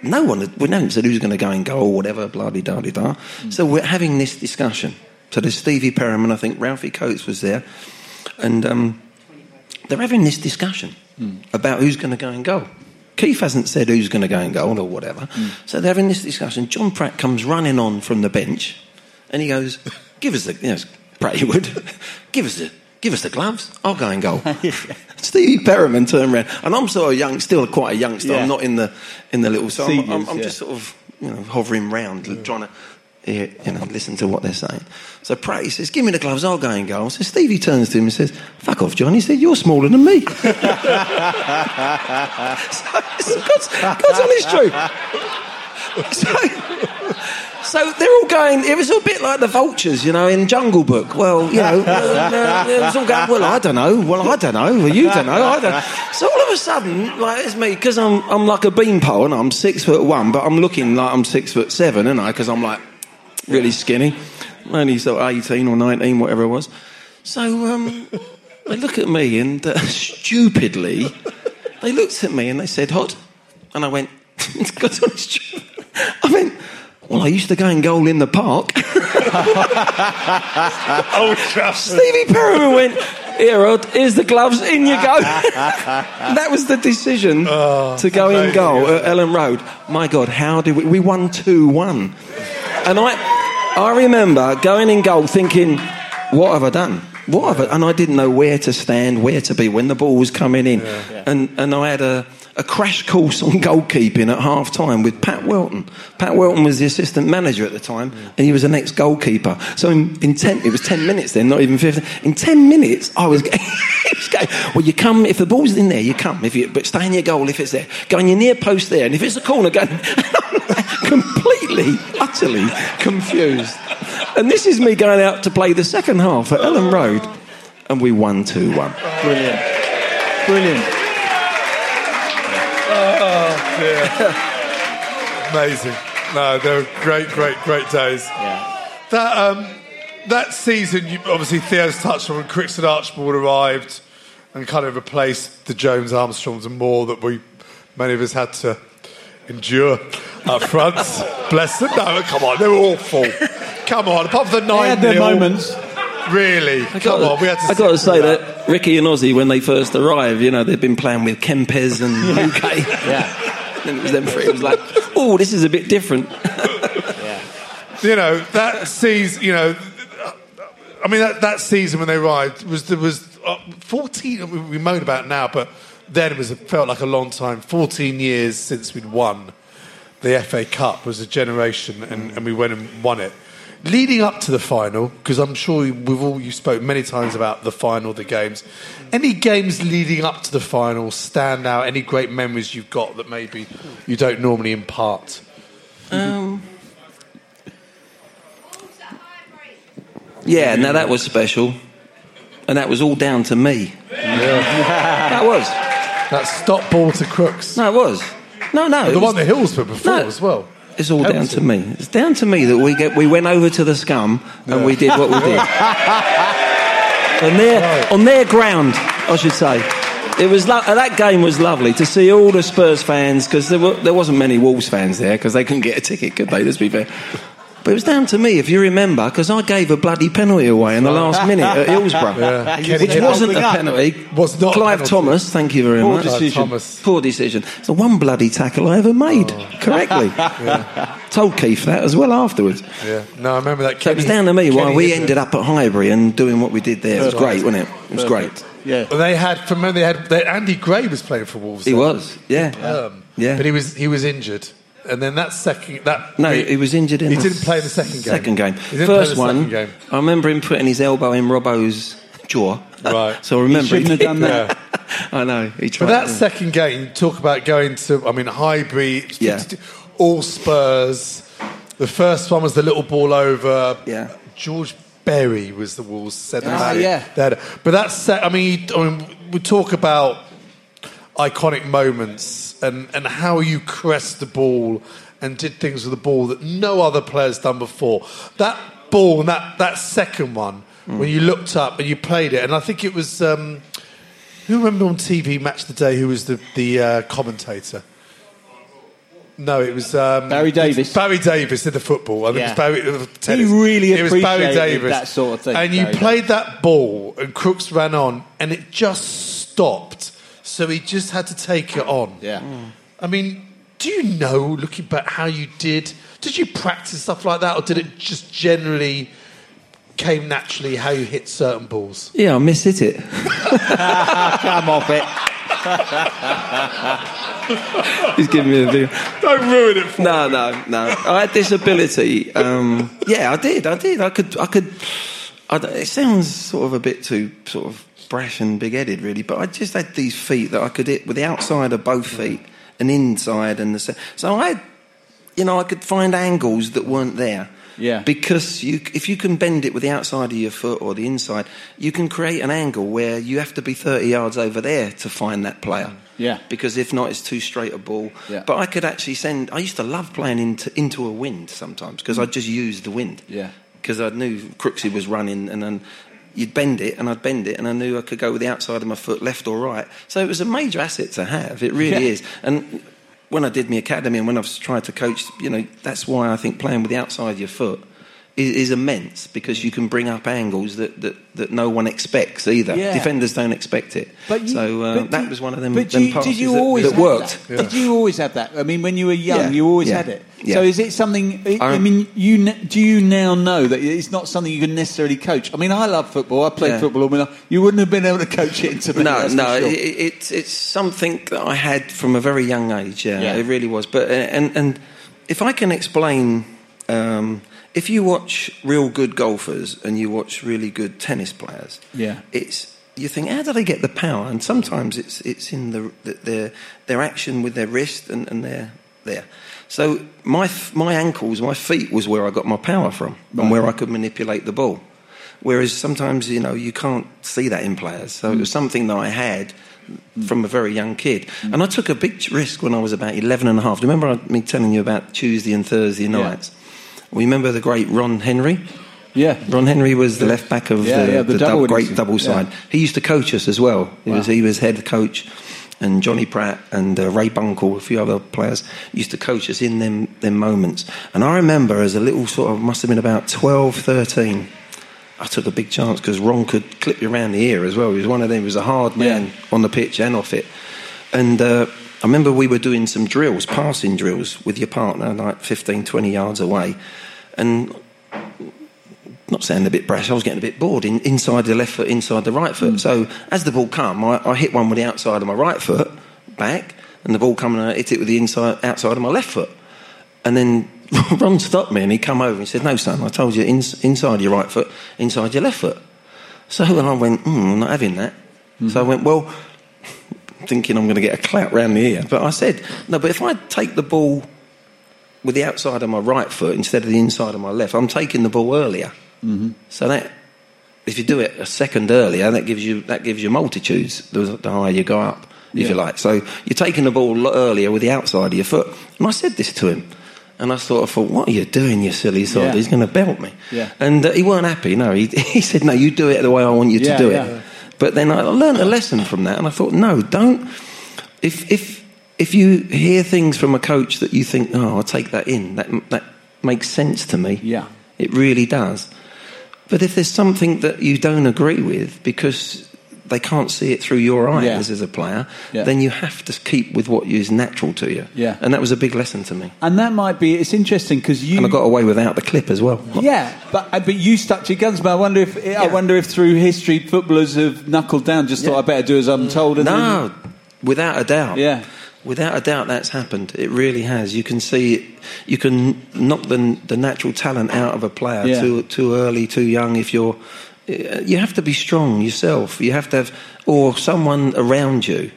no one, had- we hadn't said who's going to go in goal, whatever, blah, de da, de da. So we're having this discussion. So there's Stevie Perryman, I think Ralphie Coates was there, and um, they're having this discussion about who's going to go and goal. Keith hasn't said who's going to go and goal or whatever. So they're having this discussion. John Pratt comes running on from the bench, and he goes, "Give us the, you know, Pratt, he would, give us the." Give us the gloves. I'll go and goal. Stevie Perryman turned around, and I'm sort of young, still quite a youngster. Yeah. I'm not in the in the little. So I'm, I'm, I'm yeah. just sort of you know hovering round, trying to you know listen to what they're saying. So Pratt he says, "Give me the gloves. I'll go and goal." So Stevie turns to him and says, "Fuck off, John." He said, "You're smaller than me." so, God's, God's honest truth. So, so they're all going. It was a bit like the vultures, you know, in Jungle Book. Well, you know, uh, it was all going. Well, I don't know. Well, I don't know. Well, you don't know. I don't. So all of a sudden, like it's me because I'm I'm like a beanpole and I'm six foot one, but I'm looking like I'm six foot seven, and I because I'm like really skinny, only sort of eighteen or nineteen, whatever it was. So um, they look at me and uh, stupidly, they looked at me and they said, "Hot," and I went, "God's honest truth." I went. Well, I used to go and goal in the park. Trafford. Stevie Perryman went, Here, Hod, here's the gloves, in you go. that was the decision to go in goal at Elland Road. My God, how did we? We won 2 1. And I, I remember going in goal thinking, What have I done? What have I, and I didn't know where to stand, where to be when the ball was coming in. And, and I had a, a crash course on goalkeeping at half time with Pat Welton. Pat Welton was the assistant manager at the time, and he was an ex goalkeeper. So in, in 10, it was 10 minutes then, not even 15. In 10 minutes, I was going, he was going, well, you come, if the ball's in there, you come. If you, but stay in your goal if it's there. Go in your near post there, and if it's a corner, go. completely, utterly confused. And this is me going out to play the second half at Elland Road, and we won 2 1. Brilliant. Brilliant. Amazing. No, they were great, great, great days. Yeah. That um, that season, you, obviously Theo's touched on when Crooks and Archibald arrived and kind of replaced the Jones Armstrongs and more that we many of us had to endure up front. Bless them. No, come on, they're awful. Come on, apart from the They nine had their nil, moments. Really, come on, we had to. I got to say that Ricky and Ozzy, when they first arrived, you know, they'd been playing with Kempes and Luque. Yeah. and it was them three. It was like, oh, this is a bit different. Yeah. You know that season. You know, I mean that, that season when they arrived was there was uh, fourteen. we- We moan about now, but then it was it felt like a long time. Fourteen years since we'd won the FA Cup was a generation, and, and we went and won it. leading up to the final, because I'm sure we've all you spoke many times about the final, the games. Any games leading up to the final stand out? Any great memories you've got that maybe you don't normally impart? Um, yeah, now that was special, and that was all down to me. that was. That stop ball to Crooks. No, it was. No, no. the was- one that Hills put before No. as well. It's all down to me. It's down to me that we get we went over to the scum and we did what we did. on their on their ground, I should say. It was lo- that game was lovely to see all the Spurs fans because there were, there wasn't many Wolves fans there because they couldn't get a ticket, could they? Let's be fair. But it was down to me, if you remember, because I gave a bloody penalty away in the last minute at Hillsborough, Yeah. which wasn't a penalty. Was not Clive penalty. Thomas, thank you very Poor much. decision. Thomas. Poor decision. It's the one bloody tackle I ever made Oh. correctly. Told Keith that as well afterwards. Yeah. No, I remember that. So it was down to me why we ended it. up at Highbury and doing what we did there. It was great, wasn't it? It was great. Yeah. Well, they had. From memory, they had. They, Andy Gray was playing for Wolves. He then. was, yeah. Um, Yeah. But he was he was injured, and then that second that No, he was injured in He the didn't play the second game. Second game. He didn't First play in the one, second game. I remember him putting his elbow in Robbo's jaw. Right. so I remember shouldn't have done that. I know. He tried. But that to- second game, talk about going to. I mean, Highbury, Yeah. all Spurs. The first one was the little ball over. Yeah. George Berry was the Wolves centre Ah, back. yeah. They had- But that's. se- I mean, I mean, we talk about iconic moments and, and how you crest the ball and did things with the ball that no other player's done before. That ball and that, that second one, Hmm. when you looked up and you played it, and I think it was. Um, who remember on TV Match the Day who was the, the uh, commentator? No, it was um, Barry Davies. Barry Davies did the football. I think Yeah. it was Barry. uh, tennis. really it was Barry Davies. that sort of thing, And you Barry played that ball, and Crooks ran on, and it just stopped. So he just had to take it on. Yeah. I mean, do you know, looking back, how you did? Did you practice stuff like that, or did it just generally came naturally how you hit certain balls? yeah, I miss hit it. Come off it. He's giving me a big. Don't ruin it for No, no, no. I had this ability. Um, yeah, I did. I did. I could. I could. I, d- it sounds sort of a bit too sort of brash and big-headed, really. But I just had these feet that I could hit with the outside of both feet and inside and the. So I, you know, I could find angles that weren't there. Yeah. Because you, if you can bend it with the outside of your foot or the inside, you can create an angle where you have to be 30 yards over there to find that player. Yeah. Because if not, it's too straight a ball. Yeah. But I could actually send. I used to love playing into into a wind sometimes because I'd just use the wind. Yeah. Because I knew Crooksy was running, and then you'd bend it, and I'd bend it, and I knew I could go with the outside of my foot, left or right. So it was a major asset to have. It really Yeah. is. And when I did my academy, and when I've tried to coach, you know, that's why I think playing with the outside of your foot. Is, is immense because you can bring up angles that, that, that no one expects either. Yeah. Defenders don't expect it. But you, so uh, that do- was one of them, But them you, passes did you that, always that have worked. That? Did you always have that? I mean, when you were young, Yeah. you always Yeah. had it. Yeah. So is it something? I, I mean, you do you now know that it's not something you can necessarily coach? I mean, I love football. I played Yeah. football. You wouldn't have been able to coach it into me. No, no, sure. it, it's it's something that I had from a very young age. Yeah, Yeah. it really was. But uh, and and if I can explain, um, if you watch real good golfers and you watch really good tennis players, Yeah. it's you think how do they get the power? And sometimes it's it's in the, the their their action with their wrist and, and their there. So my my ankles, my feet was where I got my power from, and where I could manipulate the ball. Whereas sometimes, you know, you can't see that in players. So it was mm. something that I had mm. from a very young kid. Mm. And I took a big risk when I was about 11 and a half. Do you remember me telling you about Tuesday and Thursday nights? Well, you remember the great Ron Henry? yeah. Ron Henry was the left back of Yeah, the, yeah, the the double dou- great double side. Yeah. He used to coach us as well. He, was, he was head coach, and Johnny Pratt and uh, Ray Bunkell, a few other players, used to coach us in them, them moments. And I remember as a little sort of, must have been about 12, 13, I took a big chance because Ron could clip you around the ear as well. He was one of them, he was a hard man on the pitch and off it. And uh, I remember we were doing some drills, passing drills with your partner, like 15, 20 yards away. And not saying a bit brash, I was getting a bit bored in, inside the left foot, inside the right foot. So as the ball come, I, I hit one with the outside of my right foot back, and the ball coming, I hit it with the inside outside of my left foot. And then Ron stopped me and he come over and he said, "No, son, I told you ins- inside your right foot, inside your left foot." So and I went, mm, "I'm not having that." So I went, "Well." Thinking I'm going to get a clout round the ear, but I said no. But if I take the ball with the outside of my right foot instead of the inside of my left, I'm taking the ball earlier. Mm-hmm. So that if you do it a second earlier, that gives you that gives you multitudes the, the higher you go up, if you like. So you're taking the ball earlier with the outside of your foot. And I said this to him, and I sort of thought, "What are you doing, you silly sod? Yeah. He's going to belt me." Yeah. And uh, he weren't happy. No, he, he said, "No, you do it the way I want you to do yeah. it." But then I learned a lesson from that, and I thought, "No, don't." If if if you hear things from a coach that you think, "Oh, I'll take that in," that that makes sense to me. Yeah. It really does. But if there's something that you don't agree with because they can't see it through your eyes Yeah. as a player, Yeah. then you have to keep with what is natural to you. Yeah. And that was a big lesson to me. And that might be. It's interesting because you. And I got away without the clip as well. Yeah, but uh, but you stuck to your guns. But I wonder if I wonder if through history footballers have knuckled down. Just thought I better do as I'm told. And No, without a doubt. Yeah. Without a doubt, that's happened. It really has. You can see it. You can knock the, the natural talent out of a player Yeah. too too early, too young. If you're, uh, you have to be strong yourself. You have to have, or someone around you,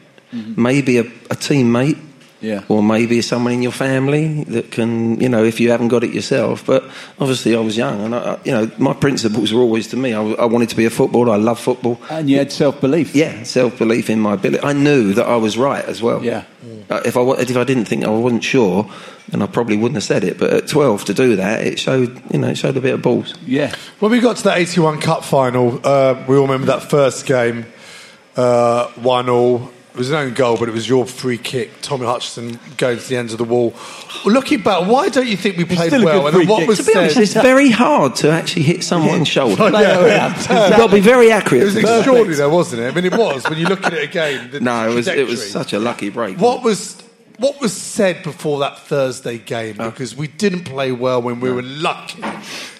maybe a, a teammate, Mm-hmm. Yeah. or maybe someone in your family that can, you know, if you haven't got it yourself. But obviously, I was young, and I, I- you know, my principles were always to me. I, I wanted to be a footballer. I love football. and you had self belief. Yeah, self belief in my ability. I knew that I was right as well. Yeah. Uh, If I if I didn't think I wasn't sure, then I probably wouldn't have said it. But at twelve to do that, it showed you know it showed a bit of balls. Yeah. When we got to that 81 Cup final, uh, we all remember that first game, uh, 1 all. It was an own goal, but it was your free kick. Tommy Hutchison going to the end of the wall. Well, looking back, why don't you think we played well? And then what was To be said? honest, it's very hard to actually hit someone's shoulder. Oh, yeah. You've got to be very accurate. It was extraordinary, though, wasn't it? I mean, it was when you look at it again. The no, it was it was such a lucky break. What was what was said before that Thursday game? Oh. Because we didn't play well when we were lucky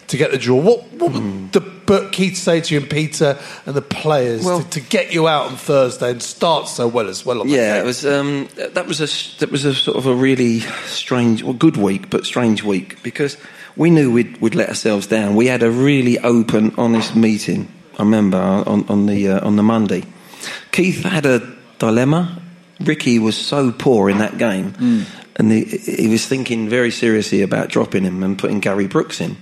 to get the draw. What, what Hmm. would the Bert Keith say to you and Peter and the players Well- to, to get you out on Thursday and start so well as well? On Yeah, it was. Um, that was a that was a sort of a really strange, well, good week, but strange week because we knew we'd, we'd let ourselves down. We had a really open, honest meeting. I remember on, on the uh, on the Monday. Keith had a dilemma. Ricky was so poor in that game, and he, he was thinking very seriously about dropping him and putting Gary Brooks in.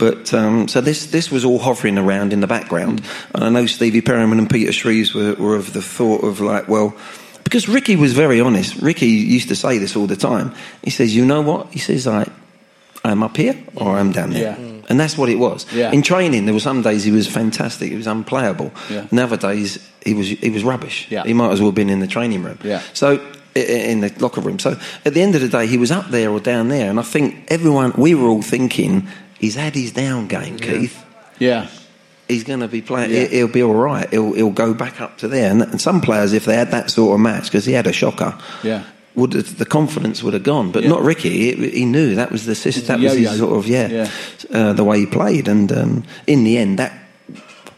But um, so this this was all hovering around in the background, and I know Stevie Perryman and Peter Shreeves were, were of the thought of like, well, because Ricky was very honest. Ricky used to say this all the time. He says, "You know what?" He says, "I, I'm up here or I'm down there," Yeah. and that's what it was. Yeah. In training, there were some days he was fantastic. He was unplayable. Yeah. And other days he was he was rubbish. Yeah. He might as well have been in the training room. Yeah. So in the locker room. So at the end of the day, he was up there or down there, and I think everyone we were all thinking he's had his down game, Keith. Yeah. He's going to be playing. Yeah. he- He'll be all right. He'll, he'll go back up to there. And, and some players, if they had that sort of match, because he had a shocker, Yeah. would the confidence would have gone. But Yeah. not Ricky. He, he knew that was the system. That was his sort of yeah, Yeah. Uh, the way he played. And um, in the end, that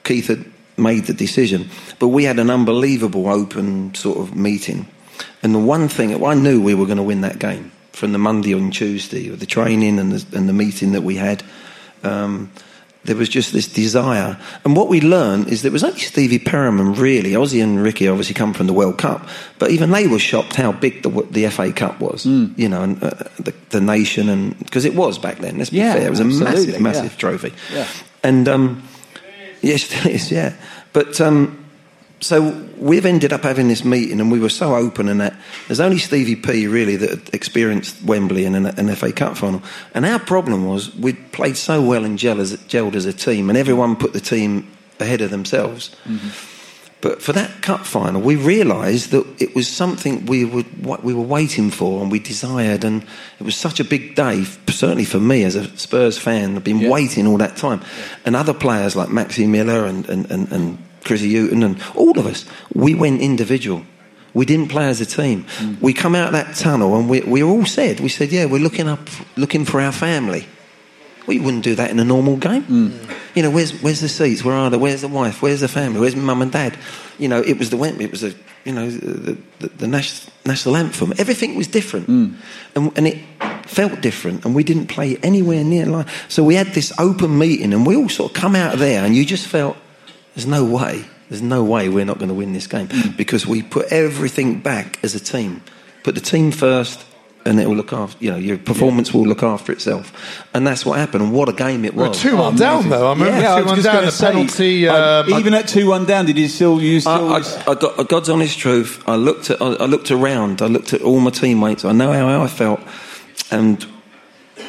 Keith had made the decision. But we had an unbelievable open sort of meeting. And the one thing I knew we were going to win that game from the Monday on Tuesday, with the training and the, and the meeting that we had. Um, there was just this desire. And what we learned is there was only Stevie Perryman, really. Ozzy and Ricky obviously come from the World Cup, but even they were shocked how big the, the FA Cup was, you know, and uh, the, the nation, and because it was back then, let's be Yeah, fair. It was a massive, massive yeah. trophy. Yeah. And, um, yes, it is, yeah. But, um, so we've ended up having this meeting, and we were so open, and that there's only Stevie P really that experienced Wembley and an, an FA Cup final. And our problem was we'd played so well and gel as, gelled as a team, and everyone put the team ahead of themselves. Mm-hmm. But for that cup final, we realised that it was something we would what we were waiting for, and we desired, and it was such a big day. Certainly for me as a Spurs fan, I've been Yeah. waiting all that time, and other players like Maxi Miller and and, and, and Chrissy Hughton and all of us, we went individual. We didn't play as a team. Mm. We come out that tunnel, and we we all said, we said, yeah, we're looking up, looking for our family. We wouldn't do that in a normal game. Mm. You know, where's where's the seats? Where are they? Where's the wife? Where's the family? Where's mum and dad? You know, it was the. It was the you know the the, the national, national anthem. Everything was different, mm. and and it felt different, and we didn't play anywhere near like. So we had this open meeting, and we all sort of come out of there, and you just felt there's no way, there's no way we're not going to win this game because we put everything back as a team, put the team first. And it will look after, you know, your performance will look after itself. And that's what happened. And what a game it We're was. two one down though. I remember Yeah, I two was one down. going The to say, penalty. I- Um, even at two one down, did you still use? Still, I, I, I got, God's honest truth. I looked at, I, I looked around. I looked at all my teammates. I know how I felt, and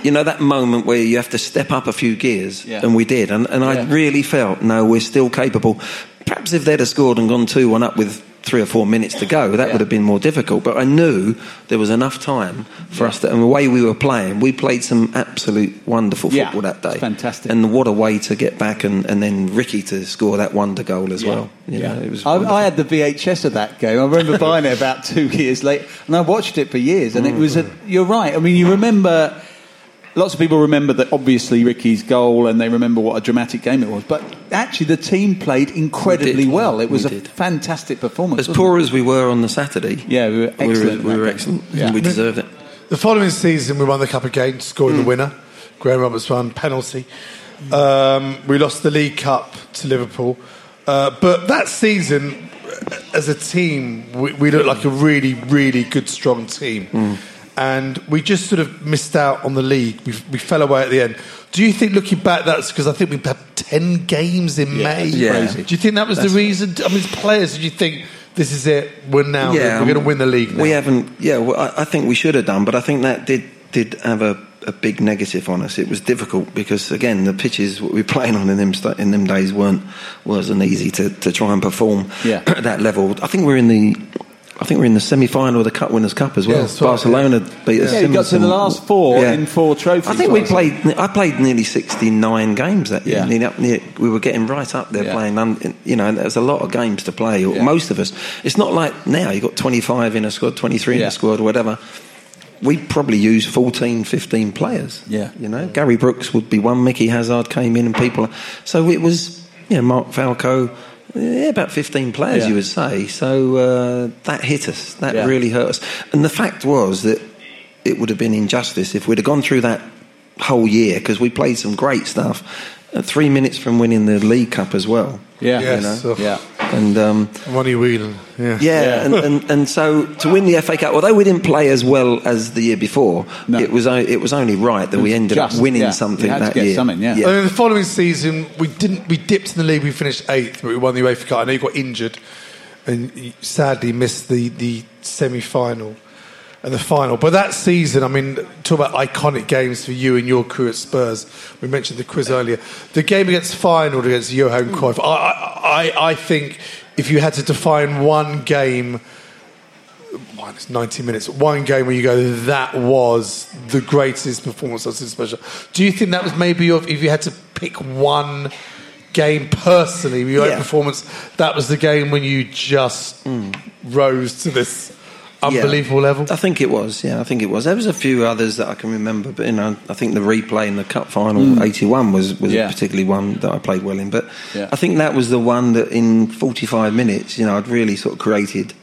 you know that moment where you have to step up a few gears, Yeah. and we did. And, and I Yeah. really felt, no, we're still capable. Perhaps if they'd have scored and gone two one up with three or four minutes to go, that Yeah. would have been more difficult. But I knew there was enough time for us to, and the way we were playing, we played some absolute wonderful Yeah, football that day. fantastic. And what a way to get back, and, and then Ricky to score that wonder goal as well. You know, it was I. I had the VHS of that game. I remember buying it about two years later, and I watched it for years. And it mm. was a. You're right. I mean, you remember. Lots of people remember that obviously Ricky's goal, and they remember what a dramatic game it was. But actually, the team played incredibly We well. It was We a did. fantastic performance. As poor it? as we were on the Saturday, Yeah, we were we were, excellent we were excellent. Yeah. We deserved it. The following season, we won the Cup again, scoring Hmm. the winner. Graham Roberts won penalty. Um, we lost the League Cup to Liverpool, uh, but that season, as a team, we, we looked like a really, really good, strong team. Hmm. And we just sort of missed out on the league. We, we fell away at the end. Do you think, looking back, that's because I think we had ten games in May? Yeah. Do you think that was the reason? I mean, as players, did you think this is it? We're now Yeah, we're going to win the league. Now? We haven't. Yeah, well, I, I think we should have done, but I think that did did have a, a big negative on us. It was difficult because again, the pitches we were playing on in them in them days weren't wasn't easy to, to try and perform Yeah. at that level. I think we're in the. I think we're in the semi-final of the Cup Winners' Cup as well. Yeah, that's right, Barcelona beat us. Yeah, you got to the last four in four trophies. I think we played. I played nearly sixty-nine games that year. Yeah. Nearly near, we were getting right up there Yeah. playing. un- You know, and there's a lot of games to play. Yeah. Most of us. It's not like now. You have got twenty-five in a squad, twenty-three in a squad, or whatever. We probably used 14, 15 players. Yeah. You know, Gary Brooks would be one. Mickey Hazard came in, and people. So it was. You know, Mark Falco. Yeah, about 15 players, Yeah. you would say. So uh, that hit us. That Yeah. really hurt us. And the fact was that it would have been injustice if we'd have gone through that whole year because we played some great stuff. At three minutes from winning the League Cup as well. Yeah, Yes, you know? oh. yeah. And um, Ronnie Whelan. Yeah. yeah, Yeah. And, and, and so to win the FA Cup, although we didn't play as well as the year before, No. it was it was only right that we ended just, up winning yeah. something You had to that get year. something, yeah. And the following season, we didn't. We dipped in the league. We finished eighth, but we won the UEFA Cup. I know you got injured, and you sadly missed the the semi final and the final. But that season, I mean, talk about iconic games for you and your crew at Spurs. We mentioned the quiz earlier. The game against Feyenoord against Johan Cruyff. I, I, I- think if you had to define one game. Minus 90 minutes. One game where you go, that was the greatest performance of this special. Do you think that was maybe your, if you had to pick one game personally, your Yeah. own performance, that was the game when you just mm. rose to this unbelievable Yeah. level? I think it was. Yeah, I think it was. There was a few others that I can remember, but you know, I think the replay in the cup final mm. '81 was was Yeah. a particularly one that I played well in. But Yeah. I think that was the one that in 45 minutes, you know, I'd really sort of created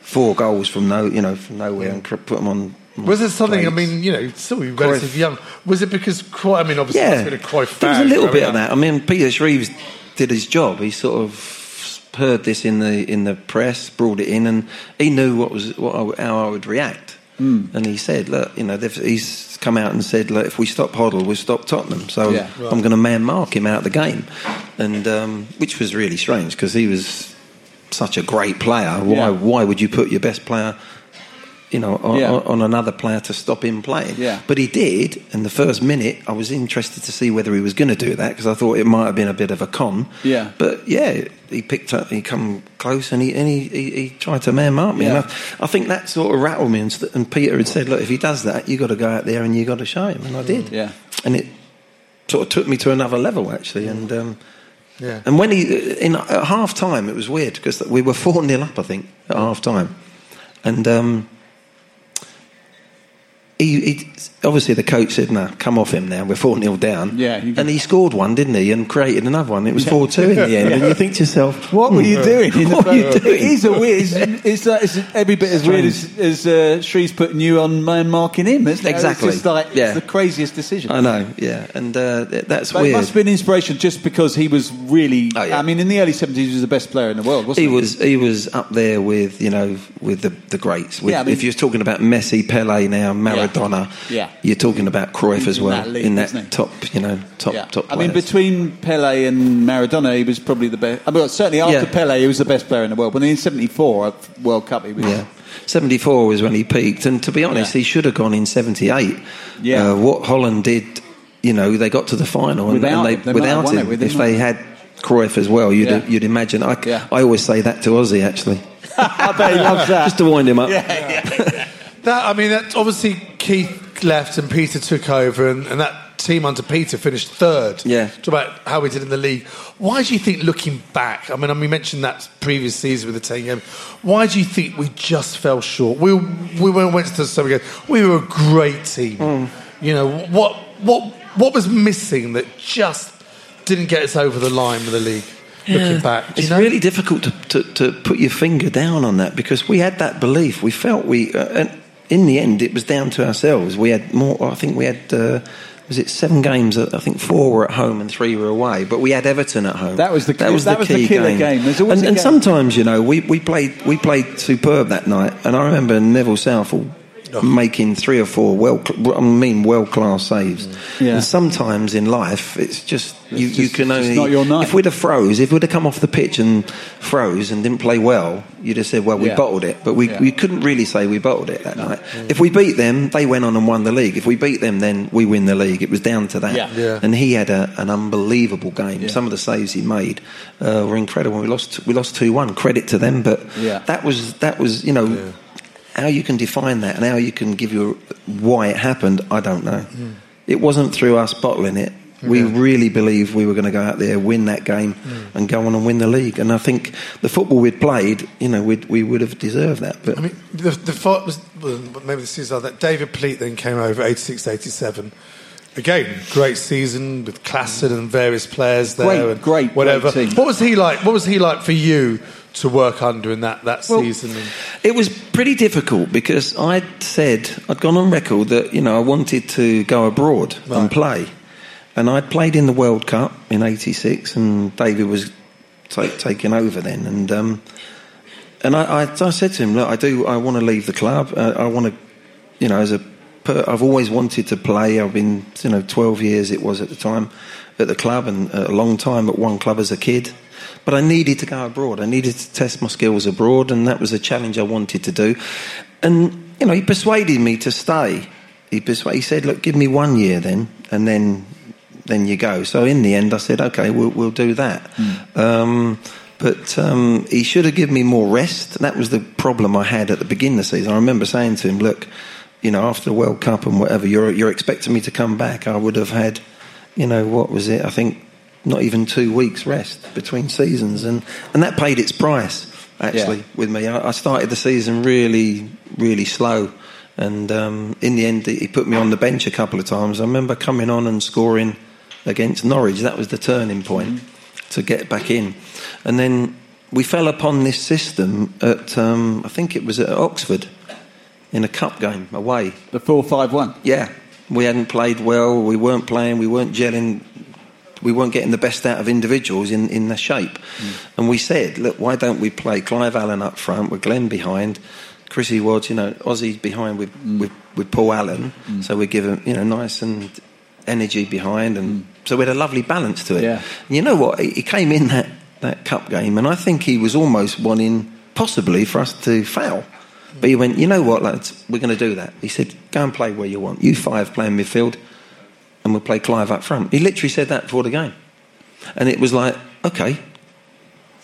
four goals from no, you know, from nowhere and put them on. on Was there something, I mean, you know, still you're relatively young. Was it because Cruyff, I mean, obviously, yeah, it's been a Cruyff there was a little bit of that. I mean, Peter Shreeves did his job. He sort of heard this in the in the press, brought it in, and he knew what was what I, how I would react. Hmm. And he said, "Look, you know, he's come out and said, look, if we stop Hoddle, we'll stop Tottenham. So Yeah. I'm going to man mark him out of the game." And um, which was really strange because he was such a great player. Why Yeah. why would you put your best player? You know, on, Yeah. on another player to stop him playing. Yeah. But he did, and the first minute I was interested to see whether he was going to do that because I thought it might have been a bit of a con. Yeah. But yeah, he picked up, he come close, and he and he, he, he tried to man mark me. Yeah. And I, I think that sort of rattled me. And, st- and Peter had said, "Look, if he does that, you got to go out there and you got to show him." And I did. Yeah. And it sort of took me to another level actually. And um, Yeah. and when he in at half time, it was weird because we were four 0 up, I think, at half time, and. Um, he, he obviously the coach said, "No, come off him now. We're four 0 down." Yeah, and he scored one, didn't he? And created another one. It was four two in the end. And you think to yourself, What were you doing? In the What were you doing? It is a weird. It's, it's, uh, it's every bit as weird as, as uh, Shree's putting you on man marking him. Isn't it? Exactly. It's just like Yeah. it's the craziest decision. I know, yeah, and uh, th- that's But it weird. must have been inspiration just because he was really. Oh, yeah. I mean, in the early seventies, he was the best player in the world, wasn't He he? was he was up there with you know with the the greats. With, Yeah, I mean- if you're talking about Messi, Pele now, Maradona, Yeah. you're talking about Cruyff as In well that league, in that top you know top Yeah. top. I mean, between Pele and Maradona, he was probably the best. I mean, certainly after Yeah. Pele, he was the best player in the world. But in '74 World Cup, he was. Yeah. 74 was when he peaked, and to be honest, Yeah. he should have gone in 78. Yeah. Uh, what Holland did, you know, they got to the final, and, Without and they, him. They without him, it with if him, they had Cruyff as well, you'd, Yeah. you'd imagine. I, Yeah. I always say that to Ozzy, actually, I bet he loves that. just to wind him up. That I mean, that obviously Keith left and Peter took over, and, and that team under Peter finished third. Yeah. Talk about how we did in the league. Why do you think, looking back, I mean, I mean, we mentioned that previous season with the team game. Why do you think we just fell short? We we went went to the summer game. We were a great team. Hmm. You know what what what was missing that just didn't get us over the line with the league? Looking back, It's know? really difficult to, to, to put your finger down on that because we had that belief. We felt we, uh, and in the end, it was down to ourselves. We had more. I think we had. Uh, was it seven games? I think four were at home and three were away. But we had Everton at home. That was the- that was that the was the killer game. game. And, and game. sometimes, you know, we, we played we played superb that night. And I remember Neville Southall making three or four well, I mean, world class saves. Yeah. And sometimes in life, it's just you, you just- can only not your night. if we'd have froze, if we'd have come off the pitch and froze and didn't play well, you'd have said, well, we Yeah. bottled it. But we, Yeah. we couldn't really say we bottled it that night. If we beat them, they went on and won the league. If we beat them, then we win the league. It was down to that. Yeah. Yeah. And he had a, an unbelievable game. Yeah. Some of the saves he made uh, were incredible. We lost we lost two one. Credit to them, but Yeah. that was that was you know. How you can define that and how you can give you why it happened, I don't know. It wasn't through us bottling it. We really believed we were going to go out there, win that game, mm. and go on and win the league. And I think the football we'd played, you know, we'd, we would have deserved that. But I mean, the, the fault was well, maybe the season that. David Pleat then came over 86 87. Again, great season with Claesen and various players there. Great, and great, whatever. great. What was he like? What was he like for you to work under in that, that Well, season? It was pretty difficult because I'd said I'd gone on record that you know I wanted to go abroad and play, and I'd played in the World Cup in '86, and David was ta taking over then, and um, and I, I, I said to him, look, I do, I want to leave the club. Uh, I want to, you know, as a, per, I've always wanted to play. I've been, you know, 12 years it was at the time at the club, and a long time at one club as a kid. But I needed to go abroad. I needed to test my skills abroad, and that was a challenge I wanted to do. And you know, he persuaded me to stay. He, persuaded, he said, "Look, give me one year then, and then then you go." So in the end, I said, "Okay, we'll, we'll do that." Um, but um, he should have given me more rest. That was the problem I had at the beginning of the season. I remember saying to him, "Look, you know, after the World Cup and whatever, you're you're expecting me to come back. I would have had, you know, what was it? I think not even two weeks rest between seasons, and and that paid its price actually Yeah. with me. I, I started the season really, really slow, and um, in the end, he put me on the bench a couple of times. I remember coming on and scoring against Norwich. That was the turning point to get back in, and then we fell upon this system at um, I think it was at Oxford in a cup game away. The four five one. Yeah, we hadn't played well. We weren't playing. We weren't gelling. We weren't getting the best out of individuals in, in the shape. Mm. And we said, look, why don't we play Clive Allen up front with Glenn behind, Chrissy Watts, you know, Ozzy behind with, mm. with, with Paul Allen. Mm. So we give him, you know, nice and energy behind. And so we had a lovely balance to it. Yeah. And you know what? He, came in that, that cup game, and I think he was almost wanting, possibly, for us to fail. But he went, you know what, lads, we're going to do that. He said, go and play where you want. You five play in midfield, and we'll play Clive up front. He literally said that before the game. And it was like, okay.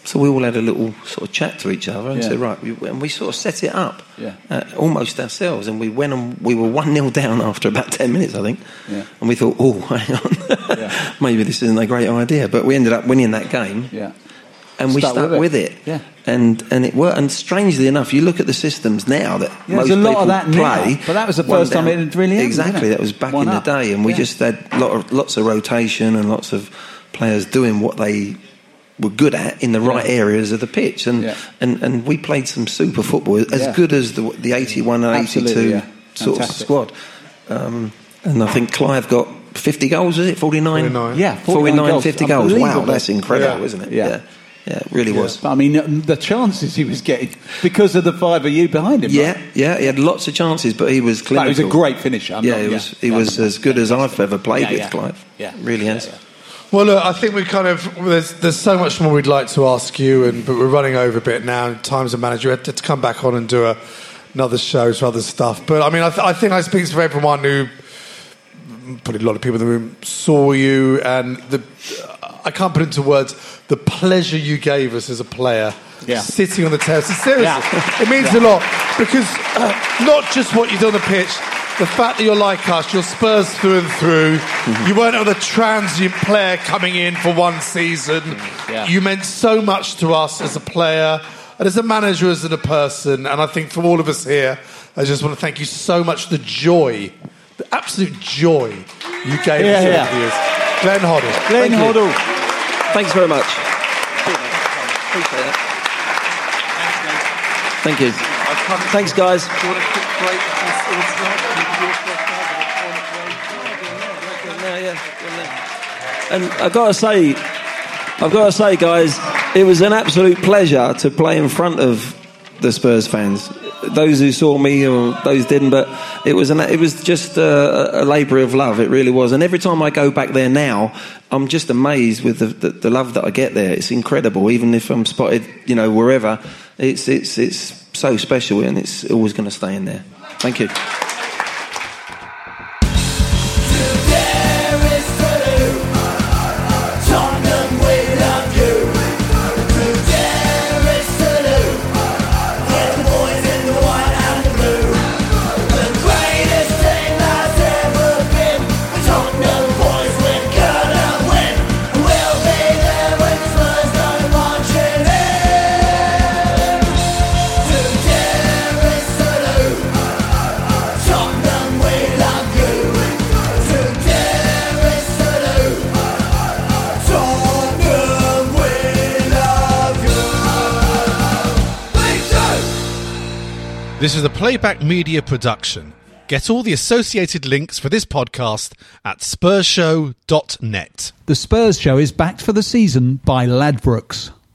So we all had a little sort of chat to each other and Yeah. said, right, we, and we sort of set it up Yeah. uh, almost ourselves. And we went and we were 1 0 down after about 10 minutes, I think. Yeah. And we thought, oh, hang on. Yeah. Maybe this isn't a great idea. But we ended up winning that game. Yeah. And we Stuck stuck with with it. it. Yeah. And and it worked. And strangely enough, you look at the systems now that Yeah, most there's a lot of people that now, play. but that was the one first time it really happened, exactly. That was back One in up. the day, and we Yeah. just had lot of, lots of rotation and lots of players doing what they were good at in the right Yeah. areas of the pitch, and Yeah. and and we played some super football, as Yeah. good as the the eighty one and eighty Absolutely, two yeah. sort Fantastic. of squad. Um, and I think Clive got. 50 goals, is it? 49? 49. Yeah, 49, 49 goals. 50 goals. Wow, that's incredible, Yeah. isn't it? Yeah. yeah. Yeah, it really was. I mean, the chances he was getting because of the five of you behind him. Yeah, right? yeah, he had lots of chances, but he was But clinical. he was a great finisher. I'm yeah, not- he was. He was as good as I've ever played Yeah, with yeah. Clive. Yeah. really has. Well, look, I think we kind of there's there's so much more we'd like to ask you, and but we're running over a bit now. Time's a manager. We had to come back on and do a, another show for other stuff. But I mean, I, th- I think I speak for everyone who probably a lot of people in the room saw you, and the I can't put into words the pleasure you gave us as a player. Yeah. Sitting on the terrace. Seriously, Yeah. it means a lot because uh, not just what you do on the pitch, the fact that you're like us, you're Spurs through and through. You weren't another transient player coming in for one season. Yeah. You meant so much to us as a player and as a manager, as a person. And I think for all of us here, I just want to thank you so much. The joy, the absolute joy you gave Yeah, us over the years. Glenn Hoddle. Glenn. Hoddle. Thanks very much. Thank you. Thanks, guys. And I've got to say, I've got to say, guys, it was an absolute pleasure to play in front of the Spurs fans. Those who saw me or those didn't, but it was an, it was just a, a labour of love. It really was. And every time I go back there now, I'm just amazed with the, the, the love that I get there. It's incredible. Even if I'm spotted, you know, wherever, it's it's it's so special, and it's always going to stay in there. Thank you. This is a playback media production. Get all the associated links for this podcast at spursshow.net. The Spurs Show is backed for the season by Ladbrokes.